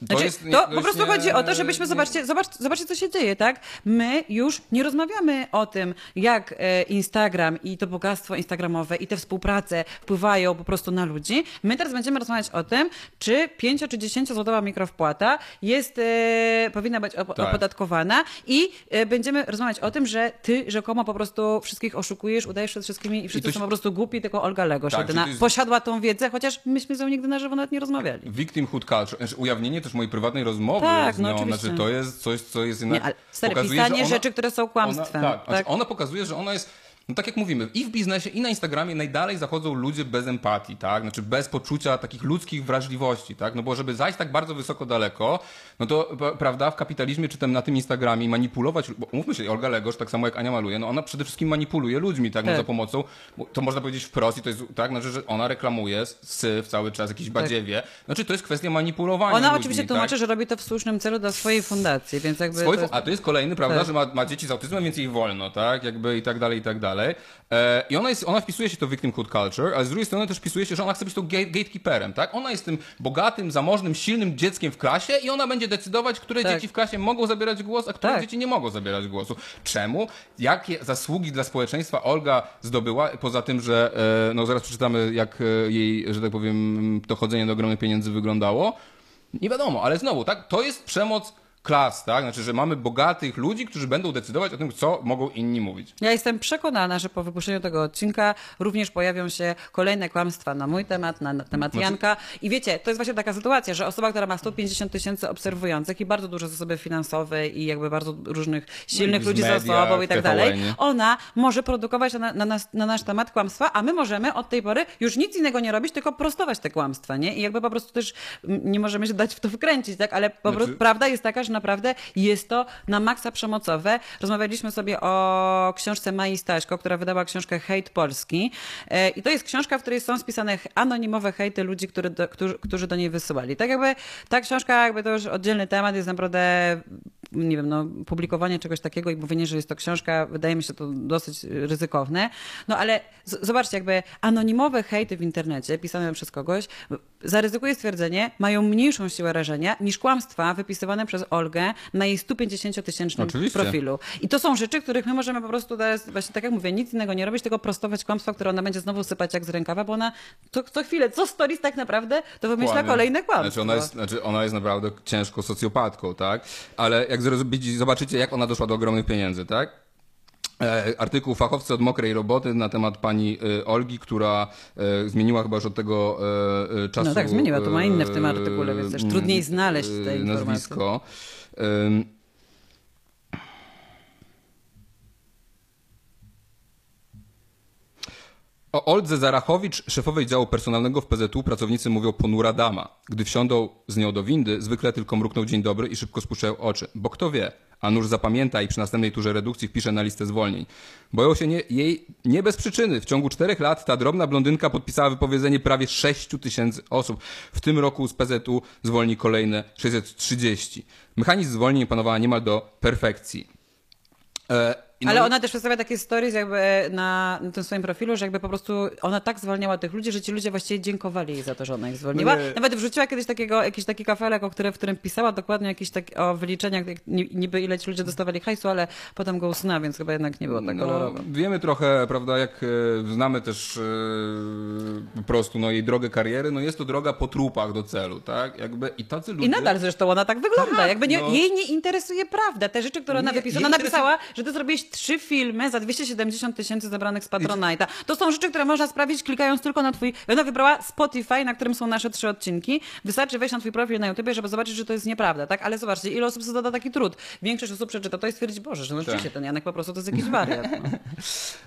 To, Znaczy, jest to nie- po prostu nie- chodzi o to, żebyśmy, zobaczcie, zobacz, zobaczcie, co się dzieje, tak? My już nie rozmawiamy o tym, jak e, Instagram i to bogactwo instagramowe i te współprace wpływają po prostu na ludzi. My teraz będziemy rozmawiać o tym, czy 5 czy 10 złotowa mikrowpłata jest, e, powinna być op- Tak. opodatkowana i e, będziemy rozmawiać o tym, że ty rzekomo po prostu wszystkich oszukujesz, udajesz przed wszystkimi i wszyscy są się- po prostu głupi, tylko Olga Legosz Tak, jedyna jest- posiadła tą wiedzę, chociaż myśmy z nią nigdy na żywo nawet nie rozmawiali. Victimhood culture, znaczy ujawnienie też mojej prywatnej rozmowy Tak, z no nią, oczywiście. znaczy to jest coś, co jest jednak... Nie, ale stary, pokazuje, pisanie ona- rzeczy, które są kłamstwem. Ona, tak, tak? Znaczy ona pokazuje, że ona jest. No tak jak mówimy, i w biznesie, i na Instagramie najdalej zachodzą ludzie bez empatii, tak? Znaczy bez poczucia takich ludzkich wrażliwości, tak? No bo żeby zajść tak bardzo wysoko daleko, no to prawda, w kapitalizmie czy tam na tym Instagramie manipulować, bo mówmy się, Olga Legosz, tak samo jak Ania maluje, no ona przede wszystkim manipuluje ludźmi, tak? No Tak. za pomocą, to można powiedzieć wprost i to jest, tak? Znaczy, że ona reklamuje syf cały czas, jakieś badziewie. Znaczy to jest kwestia manipulowania Ona ludźmi, oczywiście tak? tłumaczy, że robi to w słusznym celu dla swojej fundacji, więc jakby. To jest... A to jest kolejny, prawda, Tak. że ma, ma dzieci z autyzmem, więc jej wolno, tak? Jakby i tak dalej, i tak dalej. E, I ona, jest, ona wpisuje się to victimhood culture, ale z drugiej strony też wpisuje się, że ona chce być tą gate, gatekeeperem, tak? Ona jest tym bogatym, zamożnym, silnym dzieckiem w klasie i ona będzie decydować, które Tak. dzieci w klasie mogą zabierać głos, a które Tak. dzieci nie mogą zabierać głosu. Czemu? Jakie zasługi dla społeczeństwa Olga zdobyła, poza tym, że e, no zaraz przeczytamy, jak e, jej, że tak powiem, dochodzenie do ogromnych pieniędzy wyglądało. Nie wiadomo, ale znowu, tak, to jest przemoc klas, tak? Znaczy, że mamy bogatych ludzi, którzy będą decydować o tym, co mogą inni mówić. Ja jestem przekonana, że po wypuszczeniu tego odcinka również pojawią się kolejne kłamstwa na mój temat, na, na temat Znaczy- Janka. I wiecie, to jest właśnie taka sytuacja, że osoba, która ma 150 tysięcy obserwujących i bardzo duże zasoby finansowe i jakby bardzo różnych silnych w ludzi za mediach, sobą i tak dalej, ona może produkować na, na, nas, na nasz temat kłamstwa, a my możemy od tej pory już nic innego nie robić, tylko prostować te kłamstwa, nie? I jakby po prostu też mm, nie możemy się dać w to wkręcić, tak? Ale po Znaczy- prostu prawda jest taka, że naprawdę jest to na maksa przemocowe. Rozmawialiśmy sobie o książce Mai Staśko, która wydała książkę Hejt Polski. E, I to jest książka, w której są spisane anonimowe hejty ludzi, który do, którzy, którzy do niej wysyłali. Tak jakby ta książka, jakby to już oddzielny temat, jest naprawdę, nie wiem, no, publikowanie czegoś takiego i mówienie, że jest to książka, wydaje mi się to dosyć ryzykowne. No ale z- zobaczcie, jakby anonimowe hejty w internecie pisane przez kogoś, zaryzykuję stwierdzenie, mają mniejszą siłę rażenia niż kłamstwa wypisywane przez Olgę na jej 150-tysięcznym Oczywiście. profilu. I to są rzeczy, których my możemy po prostu teraz, właśnie tak jak mówię, nic innego nie robić, tylko prostować kłamstwa, które ona będzie znowu sypać jak z rękawa, bo ona co, co chwilę, co stories tak naprawdę, to wymyśla Kłamie. kolejne kłamstwo. Znaczy ona, jest, znaczy ona jest naprawdę ciężko socjopatką, tak? Ale jak zrozumieć, zobaczycie, jak ona doszła do ogromnych pieniędzy, tak? E, artykuł fachowcy od mokrej roboty na temat pani e, Olgi, która e, zmieniła chyba już od tego czasu. No tak, zmieniła, to ma inne w tym artykule, więc też trudniej znaleźć te informacje. Nazwisko. O Oldze Zarachowicz, szefowej działu personalnego w PZU, pracownicy mówią ponura dama. Gdy wsiądą z nią do windy, zwykle tylko mrukną dzień dobry i szybko spuszczają oczy. Bo kto wie, a nuż zapamięta i przy następnej turze redukcji wpisze na listę zwolnień. Boją się nie, jej nie bez przyczyny. W ciągu czterech lat ta drobna blondynka podpisała wypowiedzenie prawie 6 tysięcy osób. W tym roku z PZU zwolni kolejne 630. Mechanizm zwolnień panowała niemal do perfekcji. E, no Ale ona też przedstawia takie stories jakby na, na tym swoim profilu, że jakby po prostu ona tak zwalniała tych ludzi, że ci ludzie właściwie dziękowali jej za to, że ona ich zwolniła. No. Nawet wrzuciła kiedyś takiego, jakiś taki kafelek, o które, w którym pisała dokładnie jakiś tak, o wyliczeniach, niby ile ci ludzie dostawali hajsu, ale potem go usunęła, więc chyba jednak nie było tak No, kolorowo. wiemy trochę, prawda, jak e, znamy też e, po prostu no, jej drogę kariery, no jest to droga po trupach do celu, tak? Jakby, I tacy ludzie... I nadal zresztą ona tak wygląda. Tak, jakby nie, no. jej nie interesuje prawda. Te rzeczy, które ona Nie, wypisała. Ona interesuje- napisała, że ty zrobiłeś trzy filmy za 270 tysięcy zebranych z Patronite'a. To są rzeczy, które można sprawdzić klikając tylko na twój... Ona wybrała Spotify, na którym są nasze trzy odcinki. Wystarczy wejść na twój profil na YouTube, żeby zobaczyć, że to jest nieprawda, tak? Ale zobaczcie, ile osób zada taki trud. Większość osób przeczyta to i stwierdzi, Boże, że no rzeczywiście ten Janek po prostu to jest jakiś wariat. No.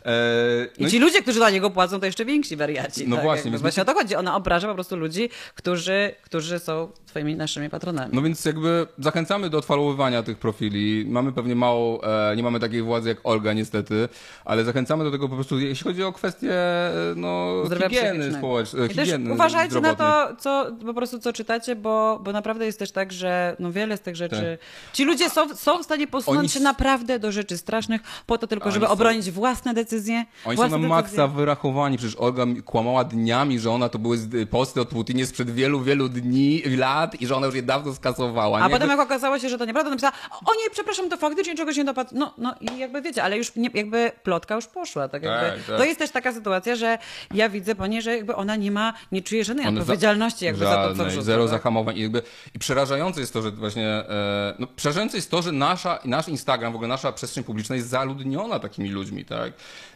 E, I no ci ludzie, którzy za niego płacą, to jeszcze więksi wariaci. No tak? właśnie, więc Właśnie o to chodzi. Ona obraża po prostu ludzi, którzy, którzy są twoimi naszymi patronami. No więc jakby zachęcamy do odfollowowania tych profili. Mamy pewnie mało, e, nie mamy takiej władzy jak Olga niestety, ale zachęcamy do tego po prostu, jeśli chodzi o kwestie e, no, zdrowia higieny społecznej, higieny uważajcie na zdrowotnej. to, co po prostu co czytacie, bo, bo naprawdę jest też tak, że no wiele z tych rzeczy. Tak. Ci ludzie są, są w stanie posunąć Oni się naprawdę do rzeczy strasznych, po to tylko, Oni żeby są- obronić własne decyzje. Oni są własne na maksa decyzje. wyrachowani. Przecież Olga kłamała dniami, że ona to były posty od Putinie sprzed wielu, wielu dni, lat i że ona już je dawno skasowała. A nie? potem jak okazało się, że to nieprawda, napisała, o nie, przepraszam, to faktycznie czegoś nie dopadło. No, no i jakby wiecie, ale już nie, jakby plotka już poszła. Tak jakby. Tak, tak. To jest też taka sytuacja, że ja widzę po niej, że jakby ona nie ma, nie czuje żadnej One odpowiedzialności jakby za to, co żadnej, wrzuca. Zero tak? zahamowań. I, jakby, I przerażające jest to, że właśnie. E, no, przerażające jest to, że nasza, nasz Instagram, w ogóle nasza przestrzeń publiczna jest zaludniona takimi ludźmi, tak?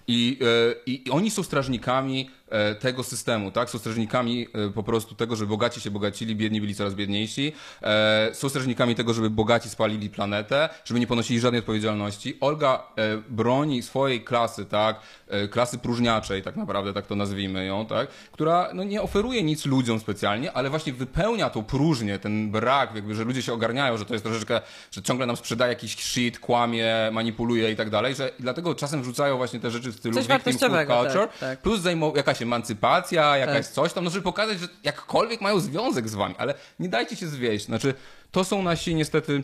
I, e, i, i oni są strażnikami e, tego systemu, tak? Są strażnikami e, po prostu tego, żeby bogaci się bogacili, biedni byli coraz biedniejsi. Są strażnikami tego, żeby bogaci spalili planetę, żeby nie ponosili żadnej odpowiedzialności. Olga broni swojej klasy, tak? E, klasy próżniaczej, tak naprawdę, tak to nazwijmy ją, tak? Która no, nie oferuje nic ludziom specjalnie, ale właśnie wypełnia tą próżnię, ten brak, jakby, że ludzie się ogarniają, że to jest troszeczkę, że ciągle nam sprzedaje jakiś shit, kłamie, manipuluje i tak dalej, że dlatego czasem wrzucają właśnie te rzeczy w stylu Coś victim wartościowego, culture, tak, tak. plus zajmą, jakaś emancypacja, jakaś Tak. coś tam, no żeby pokazać, że jakkolwiek mają związek z wami, ale nie dajcie się zwieść, znaczy to są nasi niestety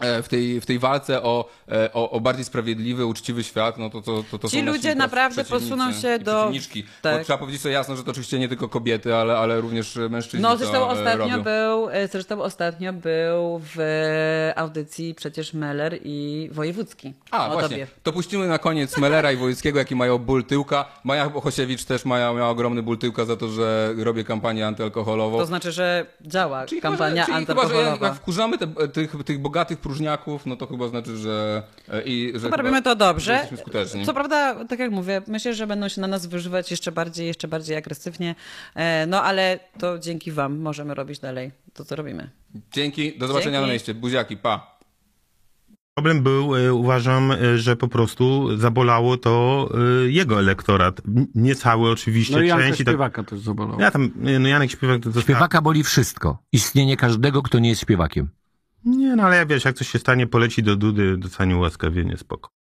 w tej, w tej walce o, e, o, o bardziej sprawiedliwy, uczciwy świat, no to, to, to, to Ci ludzie naprawdę posuną się do- tak. Bo trzeba powiedzieć sobie jasno, że to oczywiście nie tylko kobiety, ale, ale również mężczyźni No zresztą e, ostatnio robią. był, e, zresztą ostatnio był w audycji przecież Meller i Wojewódzki. A, o właśnie. tobie. To puścimy na koniec Mellera i Wojewódzkiego, jaki mają ból tyłka. Maja Bohosiewicz też ma, miała ogromny ból tyłka za to, że robię kampanię antyalkoholową. To znaczy, że działa Czyli kampania chyba, że, czyli chyba, że antyalkoholowa. jak wkurzamy te, tych, tych bogatych próżniaków, no to chyba znaczy, że e, i że Chyba robimy to dobrze. jesteśmy skuteczni. Co prawda, tak jak mówię, myślę, że będą się na nas wyżywać jeszcze bardziej, jeszcze bardziej agresywnie. E, No ale to dzięki wam możemy robić dalej to, co robimy. Dzięki, do zobaczenia Dzięki. na mieście. Buziaki, pa. Problem był, e, uważam, że po prostu zabolało to jego elektorat. Nie cały oczywiście, No i Janka tak. Śpiewaka też zabolało. Ja tam, no Janek Śpiewak to, to Śpiewaka boli wszystko. Istnienie każdego, kto nie jest śpiewakiem. Nie, no ale jak wiesz, jak coś się stanie, poleci do Dudy, dostanie ułaskawienie, spoko.